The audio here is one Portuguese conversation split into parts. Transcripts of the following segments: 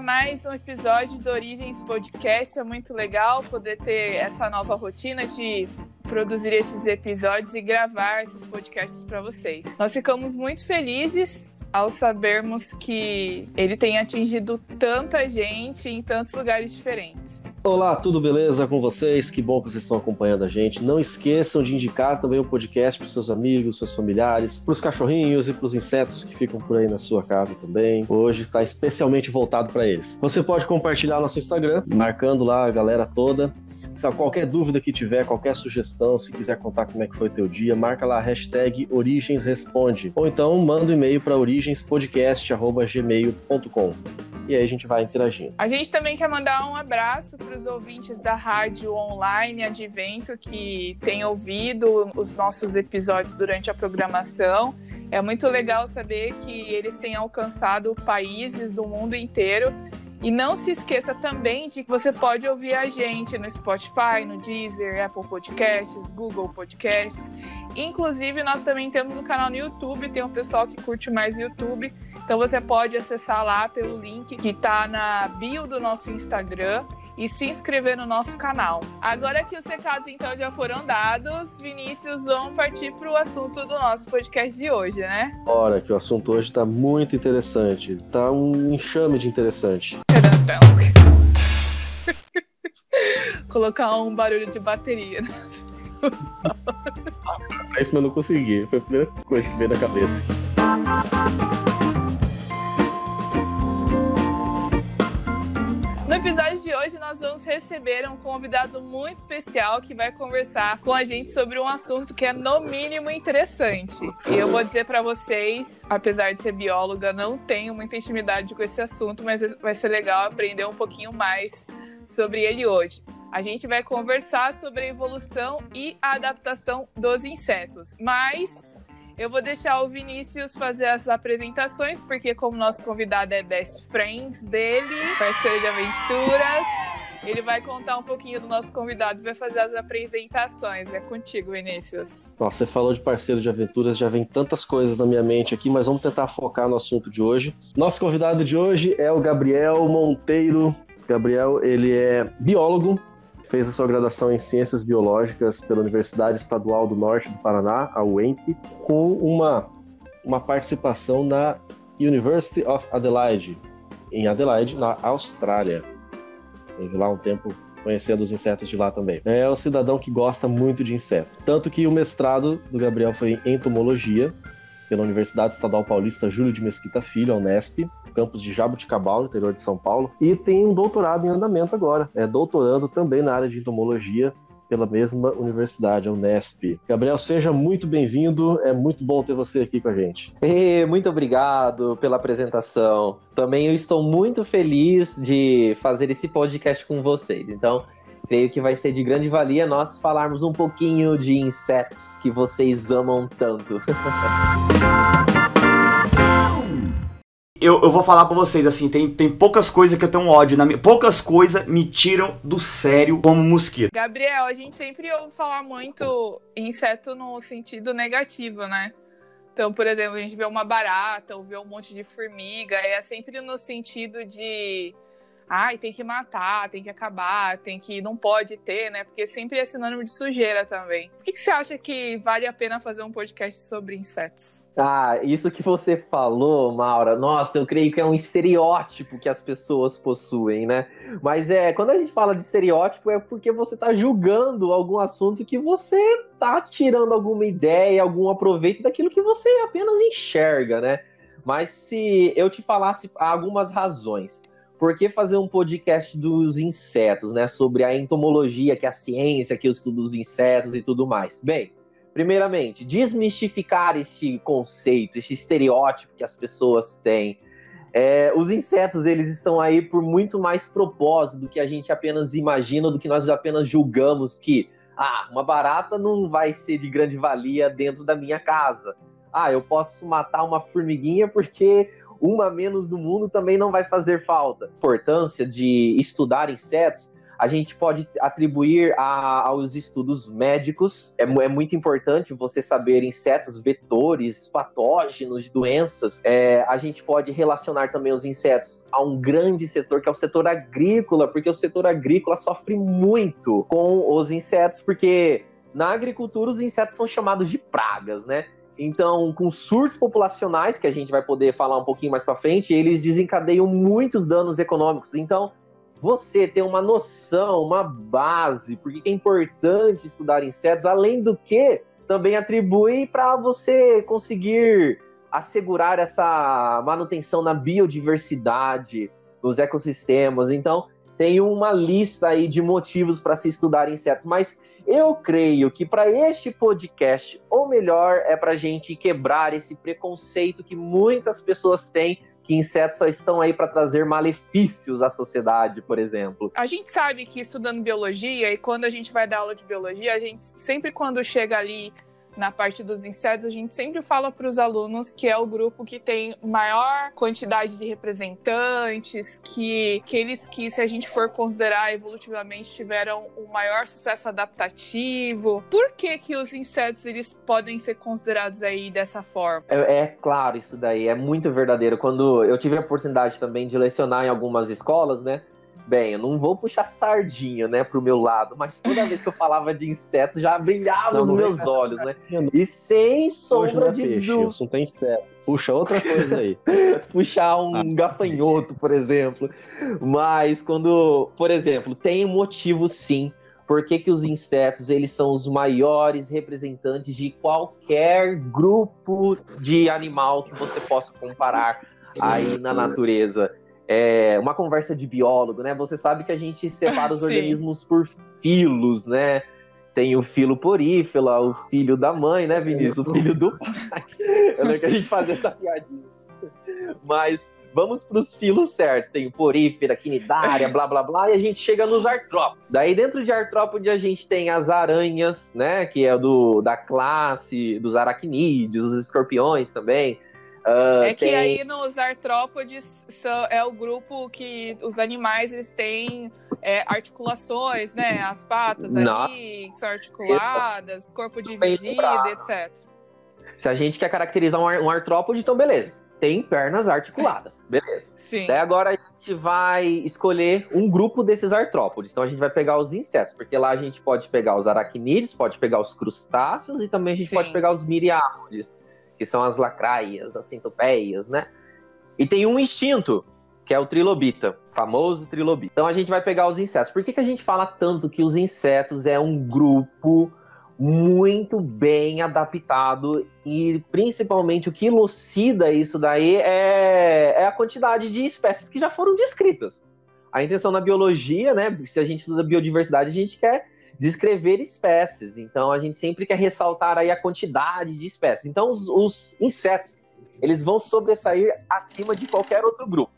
mais um episódio do Origens Podcast. É muito legal poder ter essa nova rotina de produzir esses episódios e gravar esses podcasts para vocês. Nós ficamos muito felizes ao sabermos que ele tem atingido tanta gente em tantos lugares diferentes. Olá, tudo beleza com vocês? Que bom que vocês estão acompanhando a gente. Não esqueçam de indicar também o podcast para seus amigos, seus familiares, para os cachorrinhos e para os insetos que ficam por aí na sua casa também. Hoje está especialmente voltado para eles. Você pode compartilhar nosso Instagram, marcando lá a galera toda se qualquer dúvida que tiver, qualquer sugestão, se quiser contar como é que foi teu dia, marca lá a hashtag Origens Responde. Ou então manda um e-mail para origenspodcast.gmail.com e aí a gente vai interagindo. A gente também quer mandar um abraço para os ouvintes da rádio online Advento que têm ouvido os nossos episódios durante a programação. É muito legal saber que eles têm alcançado países do mundo inteiro e não se esqueça também de que você pode ouvir a gente no Spotify, no Deezer, Apple Podcasts, Google Podcasts. Inclusive, nós também temos um canal no YouTube, tem um pessoal que curte mais YouTube. Então você pode acessar lá pelo link que está na bio do nosso Instagram e se inscrever no nosso canal. Agora que os recados então já foram dados, Vinícius, vamos partir para o assunto do nosso podcast de hoje, né? Bora, que o assunto hoje está muito interessante. Tá um enxame de interessante. Colocar um barulho de bateria. É isso, mas eu não consegui. Foi a primeira coisa que veio na cabeça. Hoje, nós vamos receber um convidado muito especial que vai conversar com a gente sobre um assunto que é, no mínimo, interessante. E eu vou dizer para vocês, apesar de ser bióloga, não tenho muita intimidade com esse assunto, mas vai ser legal aprender um pouquinho mais sobre ele hoje. A gente vai conversar sobre a evolução e a adaptação dos insetos. Mas eu vou deixar o Vinícius fazer as apresentações, porque como nosso convidado é best friends dele, parceiro de aventuras, ele vai contar um pouquinho do nosso convidado vai fazer as apresentações. É contigo, Vinícius. Nossa, você falou de parceiro de aventuras, já vem tantas coisas na minha mente aqui, mas vamos tentar focar no assunto de hoje. Nosso convidado de hoje é o Gabriel Monteiro. Gabriel, ele é biólogo, fez a sua graduação em Ciências Biológicas pela Universidade Estadual do Norte do Paraná, a UEMP, com uma, uma participação na University of Adelaide, em Adelaide, na Austrália. Teve lá um tempo conhecendo os insetos de lá também. É um cidadão que gosta muito de insetos. Tanto que o mestrado do Gabriel foi em entomologia pela Universidade Estadual Paulista Júlio de Mesquita Filho, a Unesp, campus de Jabuticabal, interior de São Paulo, e tem um doutorado em andamento agora. É doutorando também na área de entomologia pela mesma universidade, a Unesp. Gabriel, seja muito bem-vindo, é muito bom ter você aqui com a gente. E, muito obrigado pela apresentação. Também eu estou muito feliz de fazer esse podcast com vocês. Então, creio que vai ser de grande valia nós falarmos um pouquinho de insetos que vocês amam tanto. eu, eu vou falar pra vocês, assim, tem, tem poucas coisas que eu tenho ódio na minha. Poucas coisas me tiram do sério como mosquito. Gabriel, a gente sempre ouve falar muito inseto no sentido negativo, né? Então, por exemplo, a gente vê uma barata ou vê um monte de formiga, é sempre no sentido de ai, tem que matar, tem que acabar, tem que. não pode ter, né? Porque sempre é sinônimo de sujeira também. Por que, que você acha que vale a pena fazer um podcast sobre insetos? Ah, isso que você falou, Maura, nossa, eu creio que é um estereótipo que as pessoas possuem, né? Mas é, quando a gente fala de estereótipo, é porque você tá julgando algum assunto que você tá tirando alguma ideia, algum aproveito daquilo que você apenas enxerga, né? Mas se eu te falasse algumas razões por que fazer um podcast dos insetos, né? Sobre a entomologia, que é a ciência, que é o estudo dos insetos e tudo mais. Bem, primeiramente, desmistificar esse conceito, esse estereótipo que as pessoas têm. É, os insetos, eles estão aí por muito mais propósito do que a gente apenas imagina, do que nós apenas julgamos que, ah, uma barata não vai ser de grande valia dentro da minha casa. Ah, eu posso matar uma formiguinha porque uma menos no mundo também não vai fazer falta. A importância de estudar insetos A gente pode atribuir a, aos estudos médicos. É, é, muito importante você saber insetos vetores, patógenos, doenças. É, a gente pode relacionar também os insetos a um grande setor, que é o setor agrícola, porque o setor agrícola sofre muito com os insetos, porque na agricultura os insetos são chamados de pragas, né? Então, com surtos populacionais, que a gente vai poder falar um pouquinho mais para frente, eles desencadeiam muitos danos econômicos. Então, você ter uma noção, uma base, porque é importante estudar insetos, além do que também atribui para você conseguir assegurar essa manutenção na biodiversidade, nos ecossistemas. Então, tem uma lista aí de motivos para se estudar insetos, mas eu creio que para este podcast, o melhor é para a gente quebrar esse preconceito que muitas pessoas têm que insetos só estão aí para trazer malefícios à sociedade, por exemplo. A gente sabe que estudando biologia e quando a gente vai dar aula de biologia, a gente sempre quando chega ali na parte dos insetos, a gente sempre fala para os alunos que é o grupo que tem maior quantidade de representantes, que aqueles que, se a gente for considerar evolutivamente, tiveram o um maior sucesso adaptativo. Por que que os insetos eles podem ser considerados aí dessa forma? É, é claro isso daí, é muito verdadeiro. Quando eu tive a oportunidade também de lecionar em algumas escolas, né? Bem, eu não vou puxar sardinha, né, pro meu lado, mas toda vez que eu falava de insetos já brilhava os meus olhos, né? E sem sombra é de peixe, não tem inseto. Puxa outra coisa aí. Puxar um ah. gafanhoto, por exemplo. Mas quando, por exemplo, tem motivo sim por que, que, os insetos eles são os maiores representantes de qualquer grupo de animal que você possa comparar aí na natureza é, uma conversa de biólogo, né? Você sabe que a gente separa os organismos por filos, né? Tem o filo porífera, o filho da mãe, né, Vinícius? O filho do pai. Eu lembro que a gente fazia essa piadinha. Mas vamos para os filos certos. Tem o porífera, quinidária, blá blá blá, e a gente chega nos artrópodes. Daí dentro de artrópode a gente tem as aranhas, né? Que é do, da classe dos aracnídeos, os escorpiões também. Uh, é que tem... aí nos artrópodes são, é o grupo que os animais eles têm é, articulações, né? As patas Nossa. ali são articuladas, corpo dividido, etc. Se a gente quer caracterizar um, um artrópode, então beleza. Tem pernas articuladas, beleza. Sim. Daí agora a gente vai escolher um grupo desses artrópodes. Então a gente vai pegar os insetos, porque lá a gente pode pegar os aracnídeos, pode pegar os crustáceos e também a gente Sim. pode pegar os miriápodes que são as lacraias, as centopeias, né? E tem um instinto, que é o trilobita, famoso trilobita. Então a gente vai pegar os insetos. Por que, que a gente fala tanto que os insetos é um grupo muito bem adaptado e principalmente o que elucida isso daí é, é a quantidade de espécies que já foram descritas. A intenção na biologia, né? Se a gente estuda biodiversidade, a gente quer descrever espécies. Então a gente sempre quer ressaltar aí a quantidade de espécies. Então os, os insetos eles vão sobressair acima de qualquer outro grupo.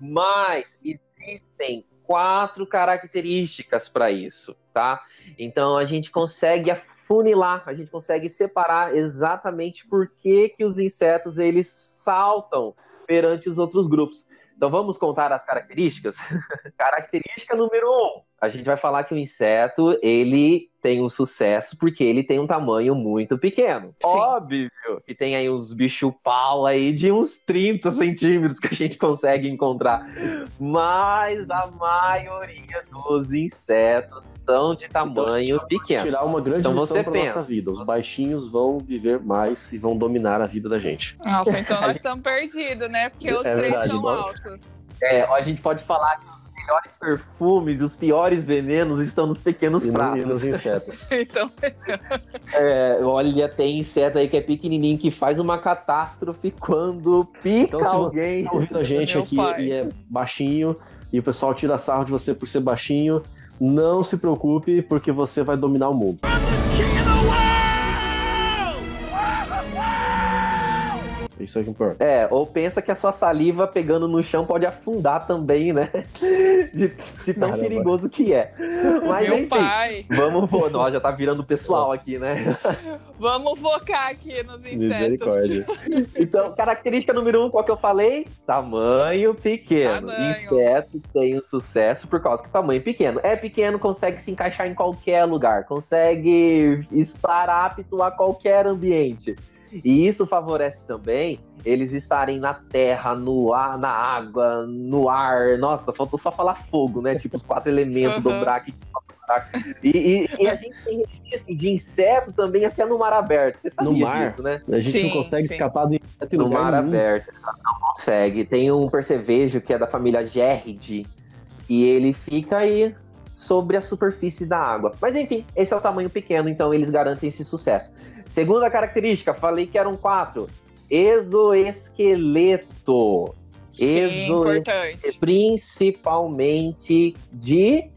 Mas existem quatro características para isso, tá? Então a gente consegue afunilar, a gente consegue separar exatamente por que, que os insetos eles saltam perante os outros grupos. Então vamos contar as características? Característica número um, a gente vai falar que o inseto ele tem um sucesso porque ele tem um tamanho muito pequeno. Sim. Óbvio que tem aí uns bicho pau aí de uns 30 centímetros que a gente consegue encontrar. Mas a maioria dos insetos são de tamanho então, pequeno. Tirar uma grande então, você pensa. nossa vida. Os baixinhos vão viver mais e vão dominar a vida da gente. Nossa, então nós estamos perdidos, né? Porque os é três verdade, são altos. É, a gente pode falar que melhores perfumes e os piores venenos estão nos pequenos pratos. E nos insetos. então, é, olha, tem inseto aí que é pequenininho que faz uma catástrofe quando pica então, se alguém. Você tá ouvindo a gente aqui pai. e é baixinho e o pessoal tira sarro de você por ser baixinho, não se preocupe porque você vai dominar o mundo. Isso é que importa. É, ou pensa que a sua saliva pegando no chão pode afundar também, né? De, de tão Caramba. perigoso que é. Mas Meu enfim, pai. vamos, pô, nós já tá virando pessoal aqui, né? Vamos focar aqui nos insetos. Misericórdia. Então, característica número um, qual que eu falei? Tamanho pequeno. Tamanho. Inseto tem um sucesso por causa que tamanho pequeno. É pequeno, consegue se encaixar em qualquer lugar, consegue estar apto a qualquer ambiente. E isso favorece também eles estarem na terra, no ar, na água, no ar. Nossa, faltou só falar fogo, né? Tipo os quatro elementos do Uhum. Braque. E, e, e a gente tem registro de inseto também até no mar aberto. Você sabia No mar? disso, né? A gente não Sim, consegue sim. escapar do inseto No mar nenhum. aberto. Não consegue. Tem um percevejo que é da família Gerride e ele fica aí sobre a superfície da água. Mas enfim, esse é o tamanho pequeno, então eles garantem esse sucesso. Segunda característica, falei que eram quatro. Exoesqueleto. Sim, Exo- importante. Principalmente de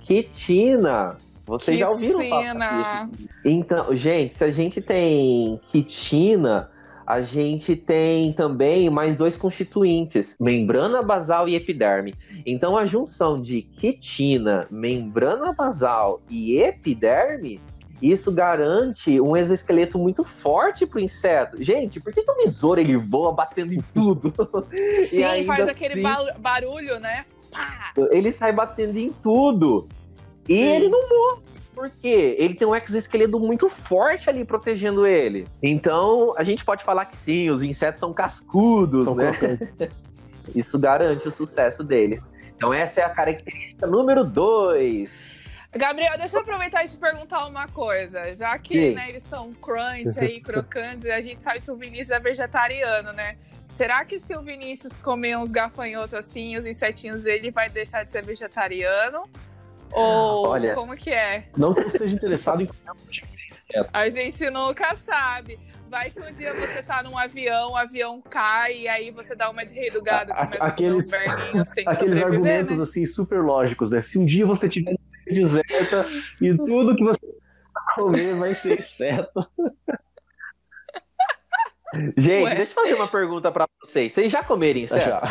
quitina. Vocês já ouviram falar? Quitina. Então, gente, se a gente tem quitina, a gente tem também mais dois constituintes, membrana basal e epiderme. Então, a junção de quitina, membrana basal e epiderme, isso garante um exoesqueleto muito forte para o inseto. Gente, por que, que o besouro ele voa batendo em tudo? Sim, faz aquele assim- ba- barulho, né? Pá! ele sai batendo em tudo. E Sim. ele não morre. Por quê? Ele tem um exoesqueleto muito forte ali protegendo ele. Então, a gente pode falar que sim, os insetos são cascudos, São né? Isso garante o sucesso deles. Então, essa é a característica número dois. Gabriel, deixa eu aproveitar e te perguntar uma coisa. Já que né, eles são crunch aí, crocantes, a gente sabe que o Vinícius é vegetariano, né? Será que se o Vinícius comer uns gafanhotos assim, os insetinhos, ele vai deixar de ser vegetariano? Ou Olha- como que é? Não que eu esteja interessado em. A gente nunca sabe. Vai que um dia você tá num avião, o avião cai e aí você dá uma de rei do gado, aqueles- Aqueles sobreviver, argumentos né? assim super lógicos, né? Se um dia você tiver deserta e tudo que você comer vai ser inseto. Gente, Ué? deixa eu fazer uma pergunta pra vocês. Vocês já comeram inseto? Já.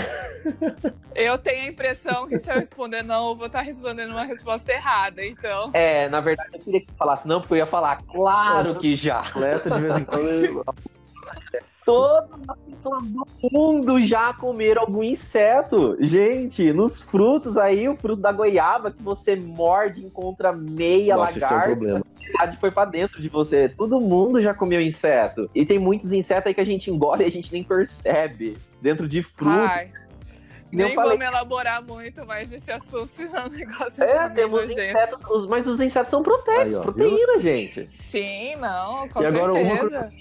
Eu tenho a impressão que se eu responder não, eu vou estar respondendo uma resposta errada, então. É, na verdade, eu queria que você falasse não, porque eu ia falar, claro que já. Atleta de vez em quando. eu- Todas as pessoas do mundo já comeram algum inseto. Gente, nos frutos aí, o fruto da goiaba que você morde encontra meia Nossa, isso é um lagarta. problema. a verdade foi pra dentro de você. Todo mundo já comeu inseto. E tem muitos insetos aí que a gente engole e a gente nem percebe. Dentro de fruto. Ai, que nem falei. vamos elaborar muito mais esse assunto, senão o negócio É, meio temos insetos, os- mas os insetos são proteicos, proteína, gente. Sim, não, com E agora, uma certeza.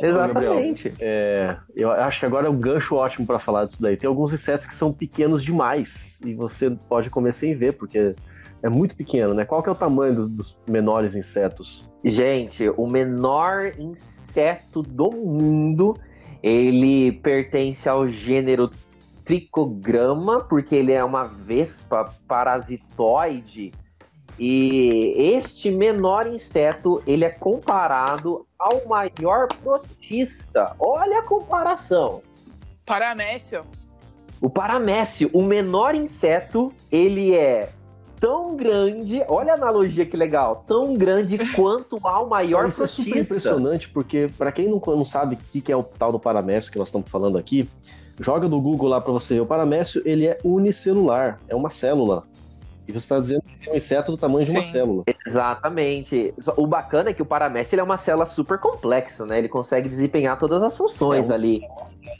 Exatamente. É, eu acho que agora é um gancho ótimo pra falar disso daí. Tem alguns insetos que são pequenos demais e você pode comer sem ver, porque é muito pequeno, né? Qual que é o tamanho do- dos menores insetos? Gente, o menor inseto do mundo, ele pertence ao gênero Tricograma, porque ele é uma vespa parasitoide. E este menor inseto, ele é comparado ao maior protista. Olha a comparação. Paramécio. O paramécio, o menor inseto, ele é tão grande, olha a analogia que legal, tão grande quanto ao maior Isso é super protista. impressionante, porque pra quem não, não sabe o que, que é o tal do paramécio que nós estamos falando aqui, joga no Google lá pra você ver. O paramécio, ele é unicelular, é uma célula. E você está dizendo que é um inseto do tamanho de uma Sim. célula. Exatamente. O bacana é que o paramécio ele é uma célula super complexa, né? Ele consegue desempenhar todas as funções É ali.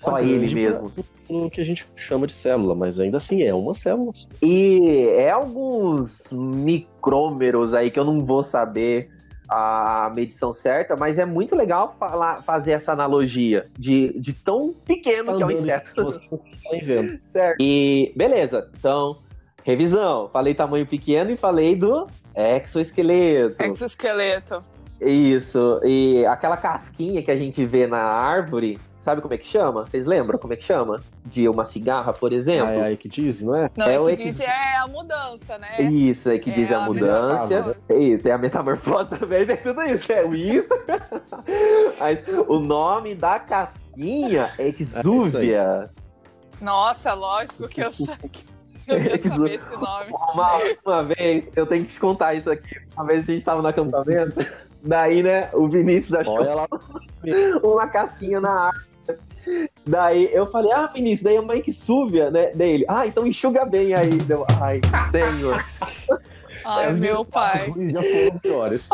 Só grande ele mesmo. No que a gente chama de célula, mas ainda assim é uma célula. E é alguns micrômeros aí que eu não vou saber a medição certa, mas é muito legal falar, fazer essa analogia de, de tão pequeno que é o inseto. em- Você vendo. Certo. E beleza, então, revisão. Falei tamanho pequeno e falei do exoesqueleto. Exoesqueleto. Isso, e aquela casquinha que a gente vê na árvore, sabe como é que chama? Vocês lembram como é que chama? De uma cigarra, por exemplo? Ah, é aí que diz, não é? Não, É é o que ex- diz é a mudança, né? Isso, é que É diz a a mudança. E tem a metamorfose também, tem tudo isso. É o isso. Mas o nome da casquinha é Exúvia. Nossa, lógico que eu sei. Eu ia Que saber esse nome. Uma, uma vez, eu tenho que te contar isso aqui. Uma vez a gente tava no acampamento, daí, né, o Vinícius achou Olha lá. uma casquinha na árvore. Daí eu falei, ah, Vinícius, daí é uma Exúvia, né? Daí ele, ah, então enxuga bem aí. Deu, ai, senhor. Ai, As meu pai. Já foram piores.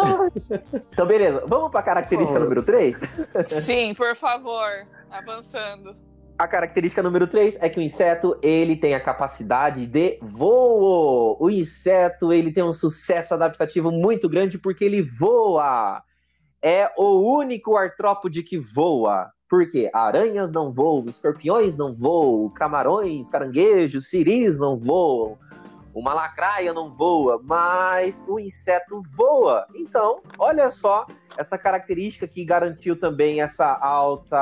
Então, beleza, vamos pra característica Por favor. número 3? Sim, por favor. Avançando. A característica número 3 é que o inseto ele tem a capacidade de voo. O inseto ele tem um sucesso adaptativo muito grande porque ele voa. É o único artrópode que voa. Porque aranhas não voam, escorpiões não voam, camarões, caranguejos, ciris não voam, uma lacraia não voa, mas o inseto voa. Então, olha só essa característica que garantiu também essa alta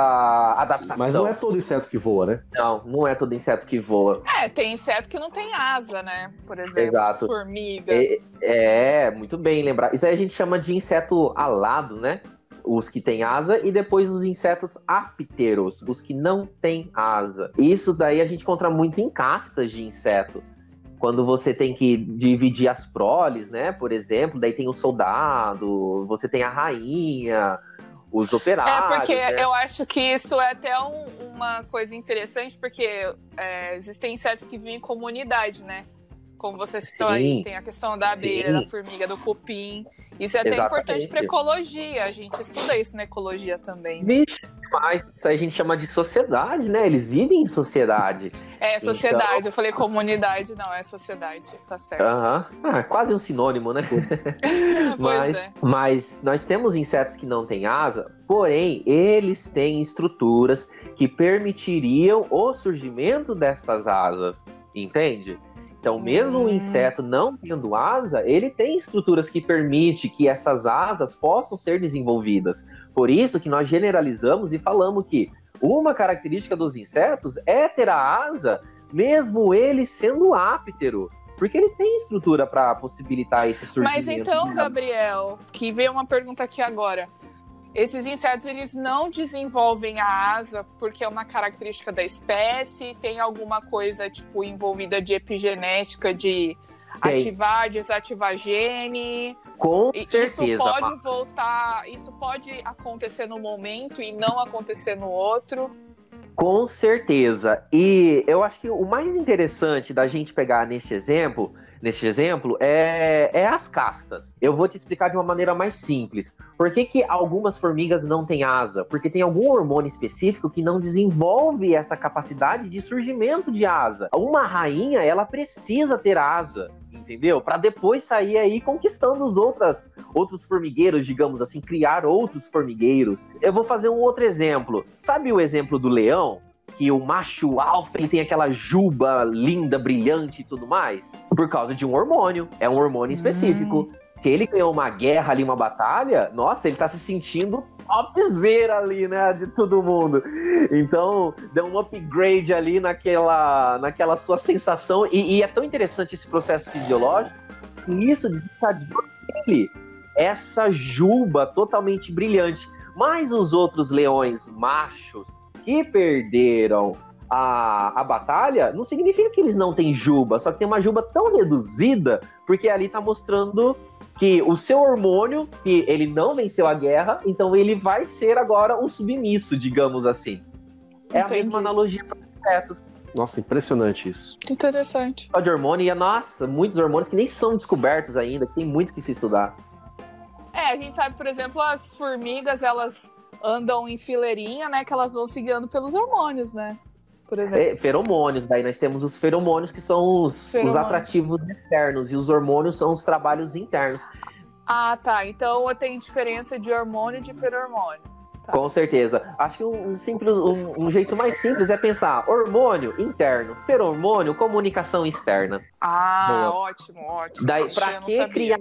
adaptação. Mas não é todo inseto que voa, né? Não, não é todo inseto que voa. É, tem inseto que não tem asa, né? Por exemplo, Exato. formiga. É, é, muito bem lembrar. Isso aí a gente chama de inseto alado, né? Os que têm asa e depois os insetos apteros, os que não têm asa. Isso daí a gente encontra muito em castas de inseto. Quando você tem que dividir as proles, né? Por exemplo, daí tem o soldado, você tem a rainha, os operários. É, porque né? eu acho que isso é até um- uma coisa interessante, porque é, existem insetos que vivem em comunidade, né? Como você citou Sim. aí, tem a questão da abelha, Sim. da formiga, do cupim. Isso é até Exatamente. importante para ecologia. A gente estuda isso na ecologia também. Vixe, aí a gente chama de sociedade, né? Eles vivem em sociedade. É sociedade. Então- Eu falei comunidade, não, é sociedade. Tá certo. Ah, quase um sinônimo, né? Mas, é. mas nós temos insetos que não têm asa, porém, eles têm estruturas que permitiriam o surgimento destas asas, entende? Então, mesmo o inseto não tendo asa, ele tem estruturas que permitem que essas asas possam ser desenvolvidas. Por isso que nós generalizamos e falamos que uma característica dos insetos é ter a asa, mesmo ele sendo áptero. Porque ele tem estrutura para possibilitar esse surgimento. Mas então. Gabriel, que veio uma pergunta aqui agora. Esses insetos, eles não desenvolvem a asa porque é uma característica da espécie? Tem alguma coisa, tipo, envolvida de epigenética, de Tem. ativar, desativar gene? Com E certeza. Isso pode voltar, isso pode acontecer no momento e não acontecer no outro? Com certeza. E eu acho que o mais interessante da gente pegar neste exemplo, neste exemplo, é, é as castas. Eu vou te explicar de uma maneira mais simples. Por que, que algumas formigas não têm asa? Porque tem algum hormônio específico que não desenvolve essa capacidade de surgimento de asa. Uma rainha, ela precisa ter asa. Entendeu? Para depois sair aí conquistando os outras, outros formigueiros, digamos assim, criar outros formigueiros. Eu vou fazer um outro exemplo. Sabe o exemplo do leão? Que o macho alfa ele tem aquela juba linda, brilhante e tudo mais? Por causa de um hormônio. É um hormônio específico. Se ele ganhou uma guerra ali, uma batalha, nossa, ele tá se sentindo topzera ali, né? De todo mundo. Então, deu um upgrade ali naquela, naquela sua sensação. E, e é tão interessante esse processo fisiológico. E isso desencadeou nele essa juba totalmente brilhante. Mas os outros leões machos que perderam a, a batalha, não significa que eles não têm juba, só que tem uma juba tão reduzida, porque ali tá mostrando que o seu hormônio, que ele não venceu a guerra, então ele vai ser agora um submisso, digamos assim. É a mesma analogia para insetos. Nossa, impressionante isso. Interessante. Só de hormônio e, nossa, muitos hormônios que nem são descobertos ainda, que tem muito que se estudar. É, a gente sabe, por exemplo, as formigas, elas andam em fileirinha, né? Que elas vão se guiando pelos hormônios, né? Por exemplo. É, feromônios, daí nós temos os feromônios que são os, os atrativos externos e os hormônios são os trabalhos internos. Ah, tá. Então tem diferença de hormônio e de feromônio. Tá. Com certeza. Acho que um, simples, um, um, jeito mais simples é pensar hormônio interno, feromônio, comunicação externa. Ah, Boa. ótimo, ótimo. Daí, pra que criar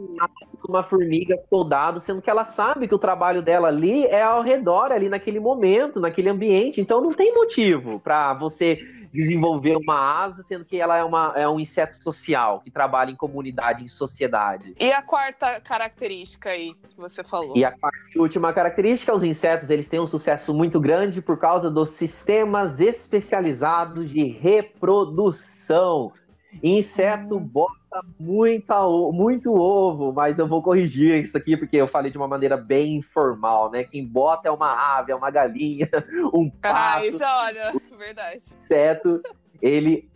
uma formiga soldado, sendo que ela sabe que o trabalho dela ali é ao redor, ali naquele momento, naquele ambiente. Então não tem motivo para você desenvolver uma asa, sendo que ela é, uma, é um inseto social, que trabalha em comunidade, em sociedade. E a quarta característica aí que você falou? E a quarta e última característica, os insetos eles têm um sucesso muito grande por causa dos sistemas especializados de reprodução. Inseto hum. bota muita, muito ovo, mas eu vou corrigir isso aqui porque eu falei de uma maneira bem informal, né? Quem bota é uma ave, é uma galinha, um ah, pato. Ah, isso olha, verdade. Inseto, ele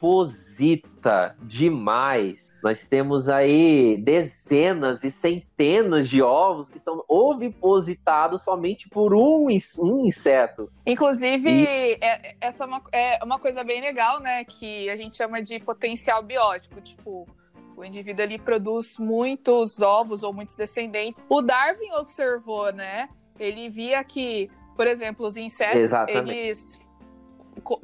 oviposita demais. Nós temos aí dezenas e centenas de ovos que são ovipositados somente por um, um inseto. Inclusive, e... é, essa é uma, é uma coisa bem legal, né? Que a gente chama de potencial biótico. Tipo, o indivíduo ali produz muitos ovos ou muitos descendentes. O Darwin observou, né? Ele via que, por exemplo, os insetos, Exatamente. eles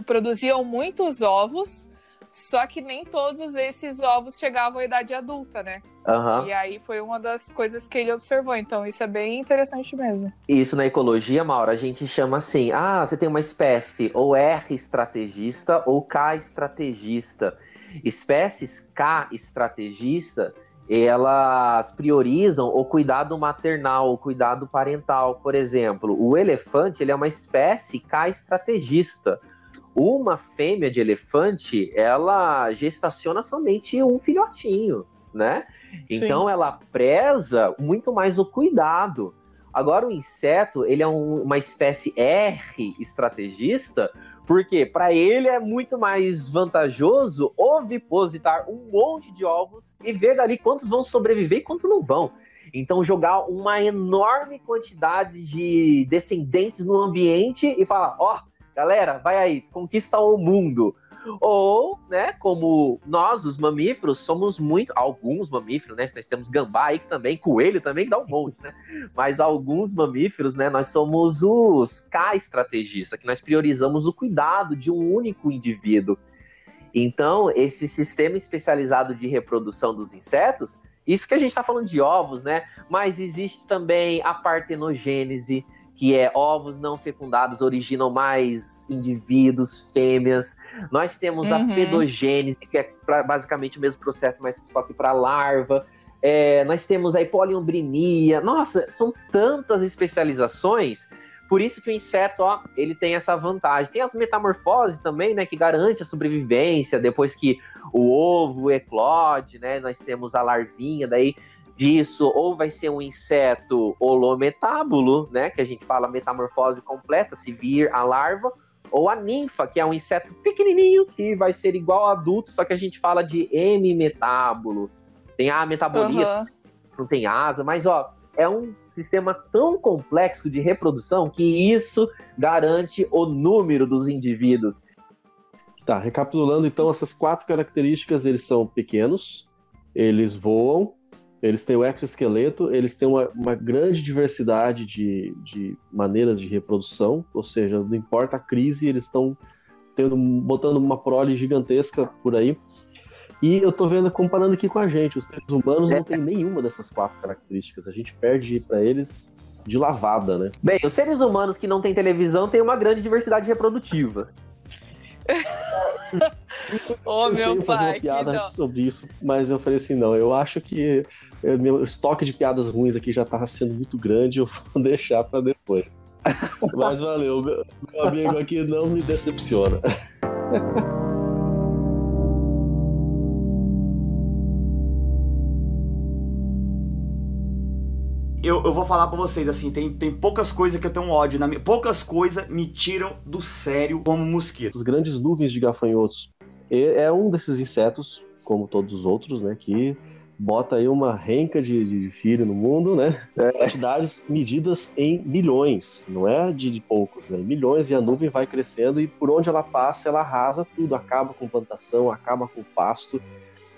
produziam muitos ovos, só que nem todos esses ovos chegavam à idade adulta, né? Uhum. E aí foi uma das coisas que ele observou. Então isso é bem interessante mesmo. Isso na ecologia, Maura, a gente chama assim: ah, você tem uma espécie ou R estrategista ou K estrategista. Espécies K estrategista elas priorizam o cuidado maternal, o cuidado parental. Por exemplo, o elefante ele é uma espécie K estrategista. Uma fêmea de elefante, ela gestaciona somente um filhotinho, né? Então Sim. ela preza muito mais o cuidado. Agora o inseto, ele é um, uma espécie R estrategista, porque para ele é muito mais vantajoso ovipositar um monte de ovos e ver ali quantos vão sobreviver e quantos não vão. Então jogar uma enorme quantidade de descendentes no ambiente e falar, ó, oh, Galera, vai aí, conquista o mundo. Ou, né, como nós, os mamíferos, somos muito. Alguns mamíferos, né? Nós temos gambá aí também, coelho também dá um monte, né? Mas alguns mamíferos, né? Nós somos os K-estrategistas, que nós priorizamos o cuidado de um único indivíduo. Então, esse sistema especializado de reprodução dos insetos, isso que a gente está falando de ovos, né? Mas existe também a partenogênese, que é ovos não fecundados originam mais indivíduos, fêmeas. Nós temos uhum. a pedogênese, que é pra, basicamente o mesmo processo, mas só que para larva. É, nós temos a poliombrinia. Nossa, são tantas especializações. Por isso que o inseto, ó, ele tem essa vantagem. Tem as metamorfoses também, né, que garante a sobrevivência depois que o ovo eclode, né? Nós temos a larvinha, daí disso, ou vai ser um inseto holometábulo, né, que a gente fala metamorfose completa, se vir a larva, ou a ninfa, que é um inseto pequenininho que vai ser igual ao adulto, só que a gente fala de hemimetábulo. Tem a metabolia, uhum. não tem asa, mas ó, é um sistema tão complexo de reprodução que isso garante o número dos indivíduos. Tá, recapitulando então essas quatro características, eles são pequenos, eles voam, eles têm o exoesqueleto, eles têm uma, uma grande diversidade de, de, maneiras de reprodução, ou seja, não importa a crise, eles estão botando uma prole gigantesca por aí. E eu tô vendo, comparando aqui com a gente, os seres humanos não têm nenhuma dessas quatro características. A gente perde para eles de lavada, né? Bem, os seres humanos que não têm televisão têm uma grande diversidade reprodutiva. Ô, oh, meu pai. fazer uma piada sobre isso, mas eu falei assim, não, eu acho que eh, meu estoque de piadas ruins aqui já tava sendo muito grande, eu vou deixar para depois. mas valeu, meu, meu amigo aqui não me decepciona. eu, eu vou falar pra vocês, assim, tem, tem poucas coisas que eu tenho ódio na minha. Poucas coisas me tiram do sério como mosquito. As grandes nuvens de gafanhotos é um desses insetos, como todos os outros, né? Que bota aí uma renca de, de filho no mundo, né? É. Quantidades medidas em milhões, não é de, de, poucos, né? Milhões e a nuvem vai crescendo e por onde ela passa, ela arrasa tudo, acaba com plantação, acaba com pasto.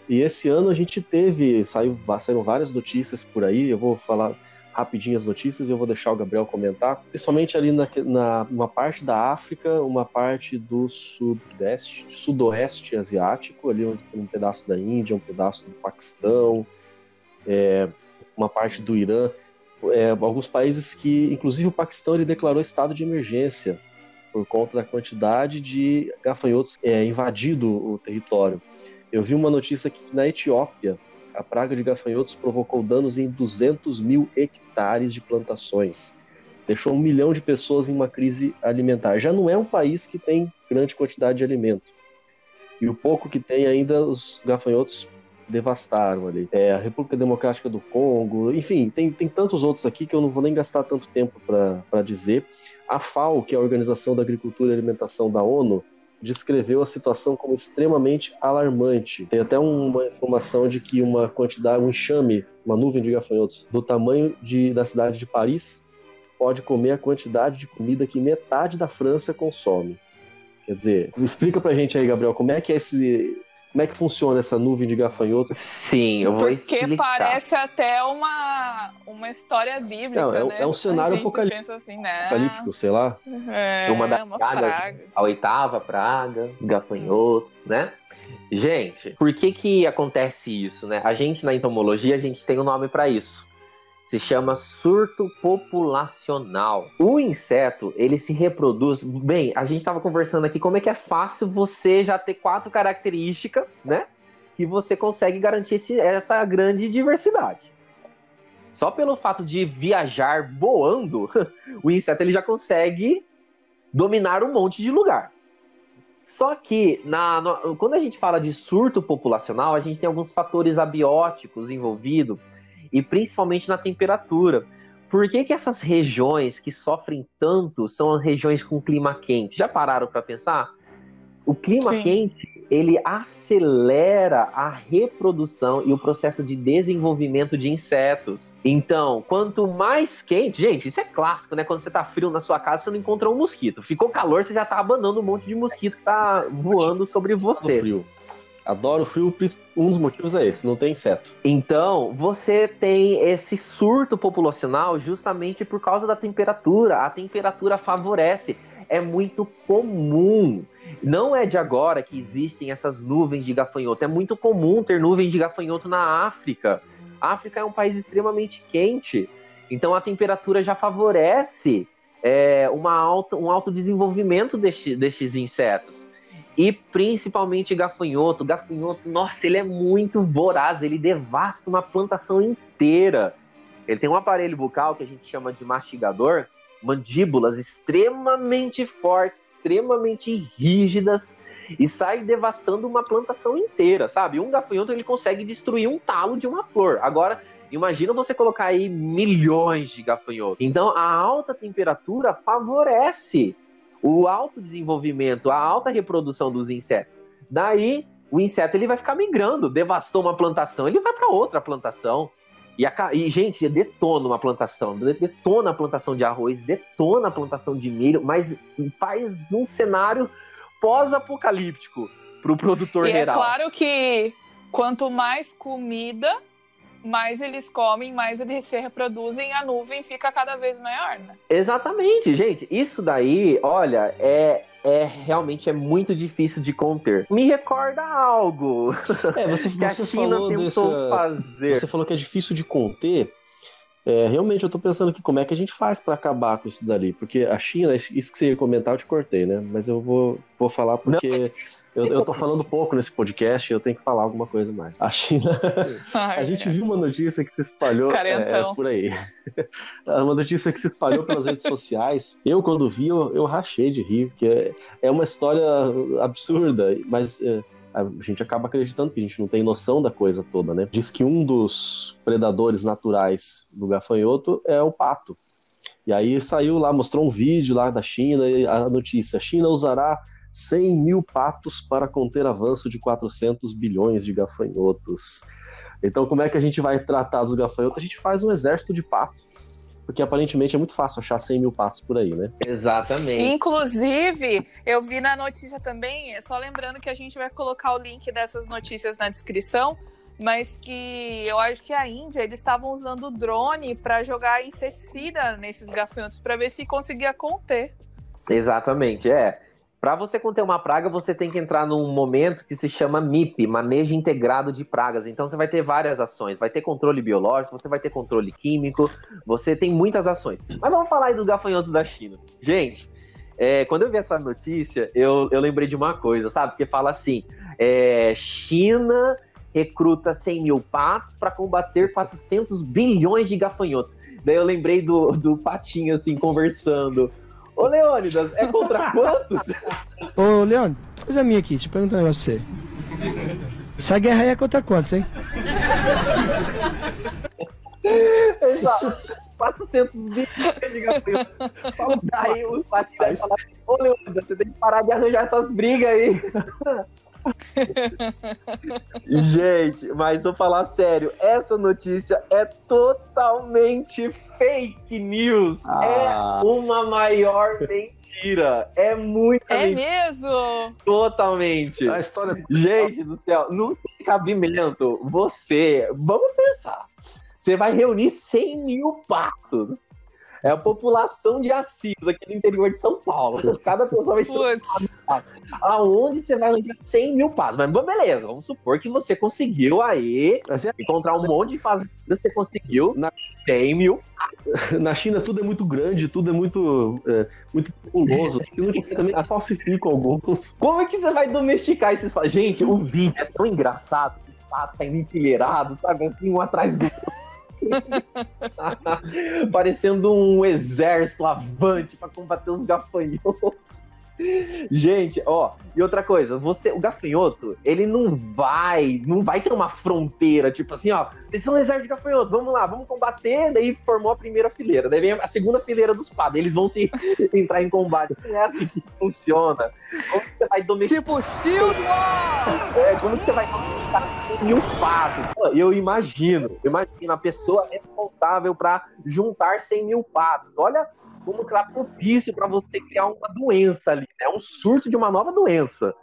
E esse ano a gente teve, saiu, saíram várias notícias por aí, eu vou falar rapidinho as notícias e eu vou deixar o Gabriel comentar. Principalmente ali na, na uma parte da África, uma parte do sudeste, sudoeste asiático, ali um, um pedaço da Índia, um pedaço do Paquistão, é, uma parte do Irã. É, alguns países que, inclusive o Paquistão, ele declarou estado de emergência por conta da quantidade de gafanhotos é, invadido o território. Eu vi uma notícia aqui que na Etiópia a praga de gafanhotos provocou danos em 200 mil hectares de plantações. Deixou um milhão de pessoas em uma crise alimentar. Já não é um país que tem grande quantidade de alimento. E o pouco que tem ainda, os gafanhotos devastaram ali. É, a República Democrática do Congo, enfim, tem, tem tantos outros aqui que eu não vou nem gastar tanto tempo para dizer. A FAO, que é a Organização da Agricultura e Alimentação da ONU, descreveu a situação como extremamente alarmante. Tem até uma informação de que uma quantidade, um enxame, uma nuvem de gafanhotos do tamanho de, da cidade de Paris pode comer a quantidade de comida que metade da França consome. Quer dizer, explica pra gente aí, Gabriel, como é que é esse como é que funciona essa nuvem de gafanhotos? Sim, eu vou Porque explicar. Porque parece até uma, uma história bíblica, Não, é, né? é um cenário apocalíptico, assim, né? apocalíptico, sei lá. É, uma das uma pragas, praga. a oitava praga, os gafanhotos, né? Gente, por que que acontece isso, né? A gente na entomologia, a gente tem um nome para isso. Se chama surto populacional. O inseto, ele se reproduz. Bem, a gente estava conversando aqui como é que é fácil você já ter quatro características, né? Que você consegue garantir esse, essa grande diversidade. Só pelo fato de viajar voando, o inseto ele já consegue dominar um monte de lugar. Só que na, no, quando a gente fala de surto populacional, a gente tem alguns fatores abióticos envolvidos e principalmente na temperatura. Por que, que essas regiões que sofrem tanto são as regiões com clima quente? Já pararam para pensar? O clima Sim. quente ele acelera a reprodução e o processo de desenvolvimento de insetos. Então, quanto mais quente, gente, isso é clássico, né? Quando você tá frio na sua casa, você não encontra um mosquito. Ficou calor, você já tá abanando um monte de mosquito que tá voando sobre você. Frio. Adoro frio, um dos motivos é esse, não tem inseto. Então, você tem esse surto populacional justamente por causa da temperatura. A temperatura favorece. É muito comum. Não é de agora que existem essas nuvens de gafanhoto. É muito comum ter nuvens de gafanhoto na África. A África é um país extremamente quente. Então, a temperatura já favorece é, uma alta, um alto desenvolvimento deste, destes insetos. E principalmente gafanhoto. Gafanhoto, nossa, ele é muito voraz, ele devasta uma plantação inteira. Ele tem um aparelho bucal que a gente chama de mastigador, mandíbulas extremamente fortes, extremamente rígidas e sai devastando uma plantação inteira, sabe? Um gafanhoto ele consegue destruir um talo de uma flor. Agora, imagina você colocar aí milhões de gafanhotos. Então, a alta temperatura favorece o alto desenvolvimento, a alta reprodução dos insetos. Daí, o inseto ele vai ficar migrando, devastou uma plantação, ele vai para outra plantação. E, a, e, gente, detona uma plantação, detona a plantação de arroz, detona a plantação de milho, mas faz um cenário pós-apocalíptico para o produtor e geral. É claro que quanto mais comida, mais eles comem, mais eles se reproduzem, a nuvem fica cada vez maior, né? Exatamente, gente. Isso daí, olha, é é realmente é muito difícil de conter. Me recorda algo. É, você, que você a China falou tentou dessa, fazer. Você falou que é difícil de conter. É, realmente eu tô pensando aqui como é que a gente faz para acabar com isso dali, porque a China, isso que você ia comentar, eu te cortei, né? Mas eu vou, vou falar porque Não, eu, eu tô falando pouco nesse podcast e eu tenho que falar alguma coisa mais. A China. Ai, a gente viu uma notícia que se espalhou é, por aí. uma notícia que se espalhou pelas redes sociais. Eu, quando vi, eu, eu rachei de rir, porque é, é uma história absurda, mas. É, a gente acaba acreditando que a gente não tem noção da coisa toda, né? Diz que um dos predadores naturais do gafanhoto é o pato. E aí saiu lá, mostrou um vídeo lá da China a notícia: a China usará 100 mil patos para conter avanço de 400 bilhões de gafanhotos. Então, como é que a gente vai tratar dos gafanhotos? A gente faz um exército de patos. Porque aparentemente é muito fácil achar 100 mil patos por aí, né? Exatamente. Inclusive, eu vi na notícia também, só lembrando que a gente vai colocar o link dessas notícias na descrição, mas que eu acho que a Índia eles estavam usando drone para jogar inseticida nesses gafanhotos para ver se conseguia conter. Exatamente, é. Para você conter uma praga, você tem que entrar num momento que se chama MIP, Manejo Integrado de Pragas. Então você vai ter várias ações, vai ter controle biológico, você vai ter controle químico, você tem muitas ações. Mas vamos falar aí do gafanhoto da China. Gente, é, quando eu vi essa notícia, eu, eu lembrei de uma coisa, sabe? Porque fala assim: é, China recruta 100 mil patos para combater 400 bilhões de gafanhotos. Daí eu lembrei do, do patinho assim, conversando. Ô, Leônidas, é contra quantos? Ô, Leandro, coisa minha aqui, deixa eu perguntar um negócio pra você. Essa guerra aí é contra quantos, hein? Exato. 400 bilhões de gafanhotos. Daí os patinhos vão falar, ô Leônidas, você tem que parar de arranjar essas brigas aí. Gente, mas vou falar sério, essa notícia é totalmente fake news. Ah. É uma maior mentira. É muito É mentira. mesmo? Totalmente. A história Gente do céu, não tem cabimento. Você, vamos pensar. Você vai reunir 100 mil patos. É a população de Assis, aqui no interior de São Paulo. Cada pessoa vai ser aonde você vai arranjar 100 mil patos. Mas bom, beleza, vamos supor que você conseguiu aí é- encontrar um monte de fazendas, você conseguiu Na- 100 mil. Na China tudo é muito grande, tudo é muito, é, muito populoso. Também falsificam alguns. Como é que você vai domesticar esses? Gente, o vídeo é tão engraçado. Os patos caindo empilheirados, sabe? Assim, um atrás do outro. Parecendo um exército avante para combater os gafanhotos. Gente, ó, e outra coisa, você, o gafanhoto, ele não vai, não vai ter uma fronteira, tipo assim, ó, eles são um exército de gafanhoto, vamos lá, vamos combater, daí formou a primeira fileira, daí vem a segunda fileira dos pados, eles vão se entrar em combate. É assim que funciona. Como você vai domesticar? Tipo Shield! É, como você vai domesticar 100 mil patos? Pô, Eu imagino, eu imagino a pessoa responsável para juntar 100 mil patos. Olha como tá propício para você criar uma doença ali, né? Um surto de uma nova doença.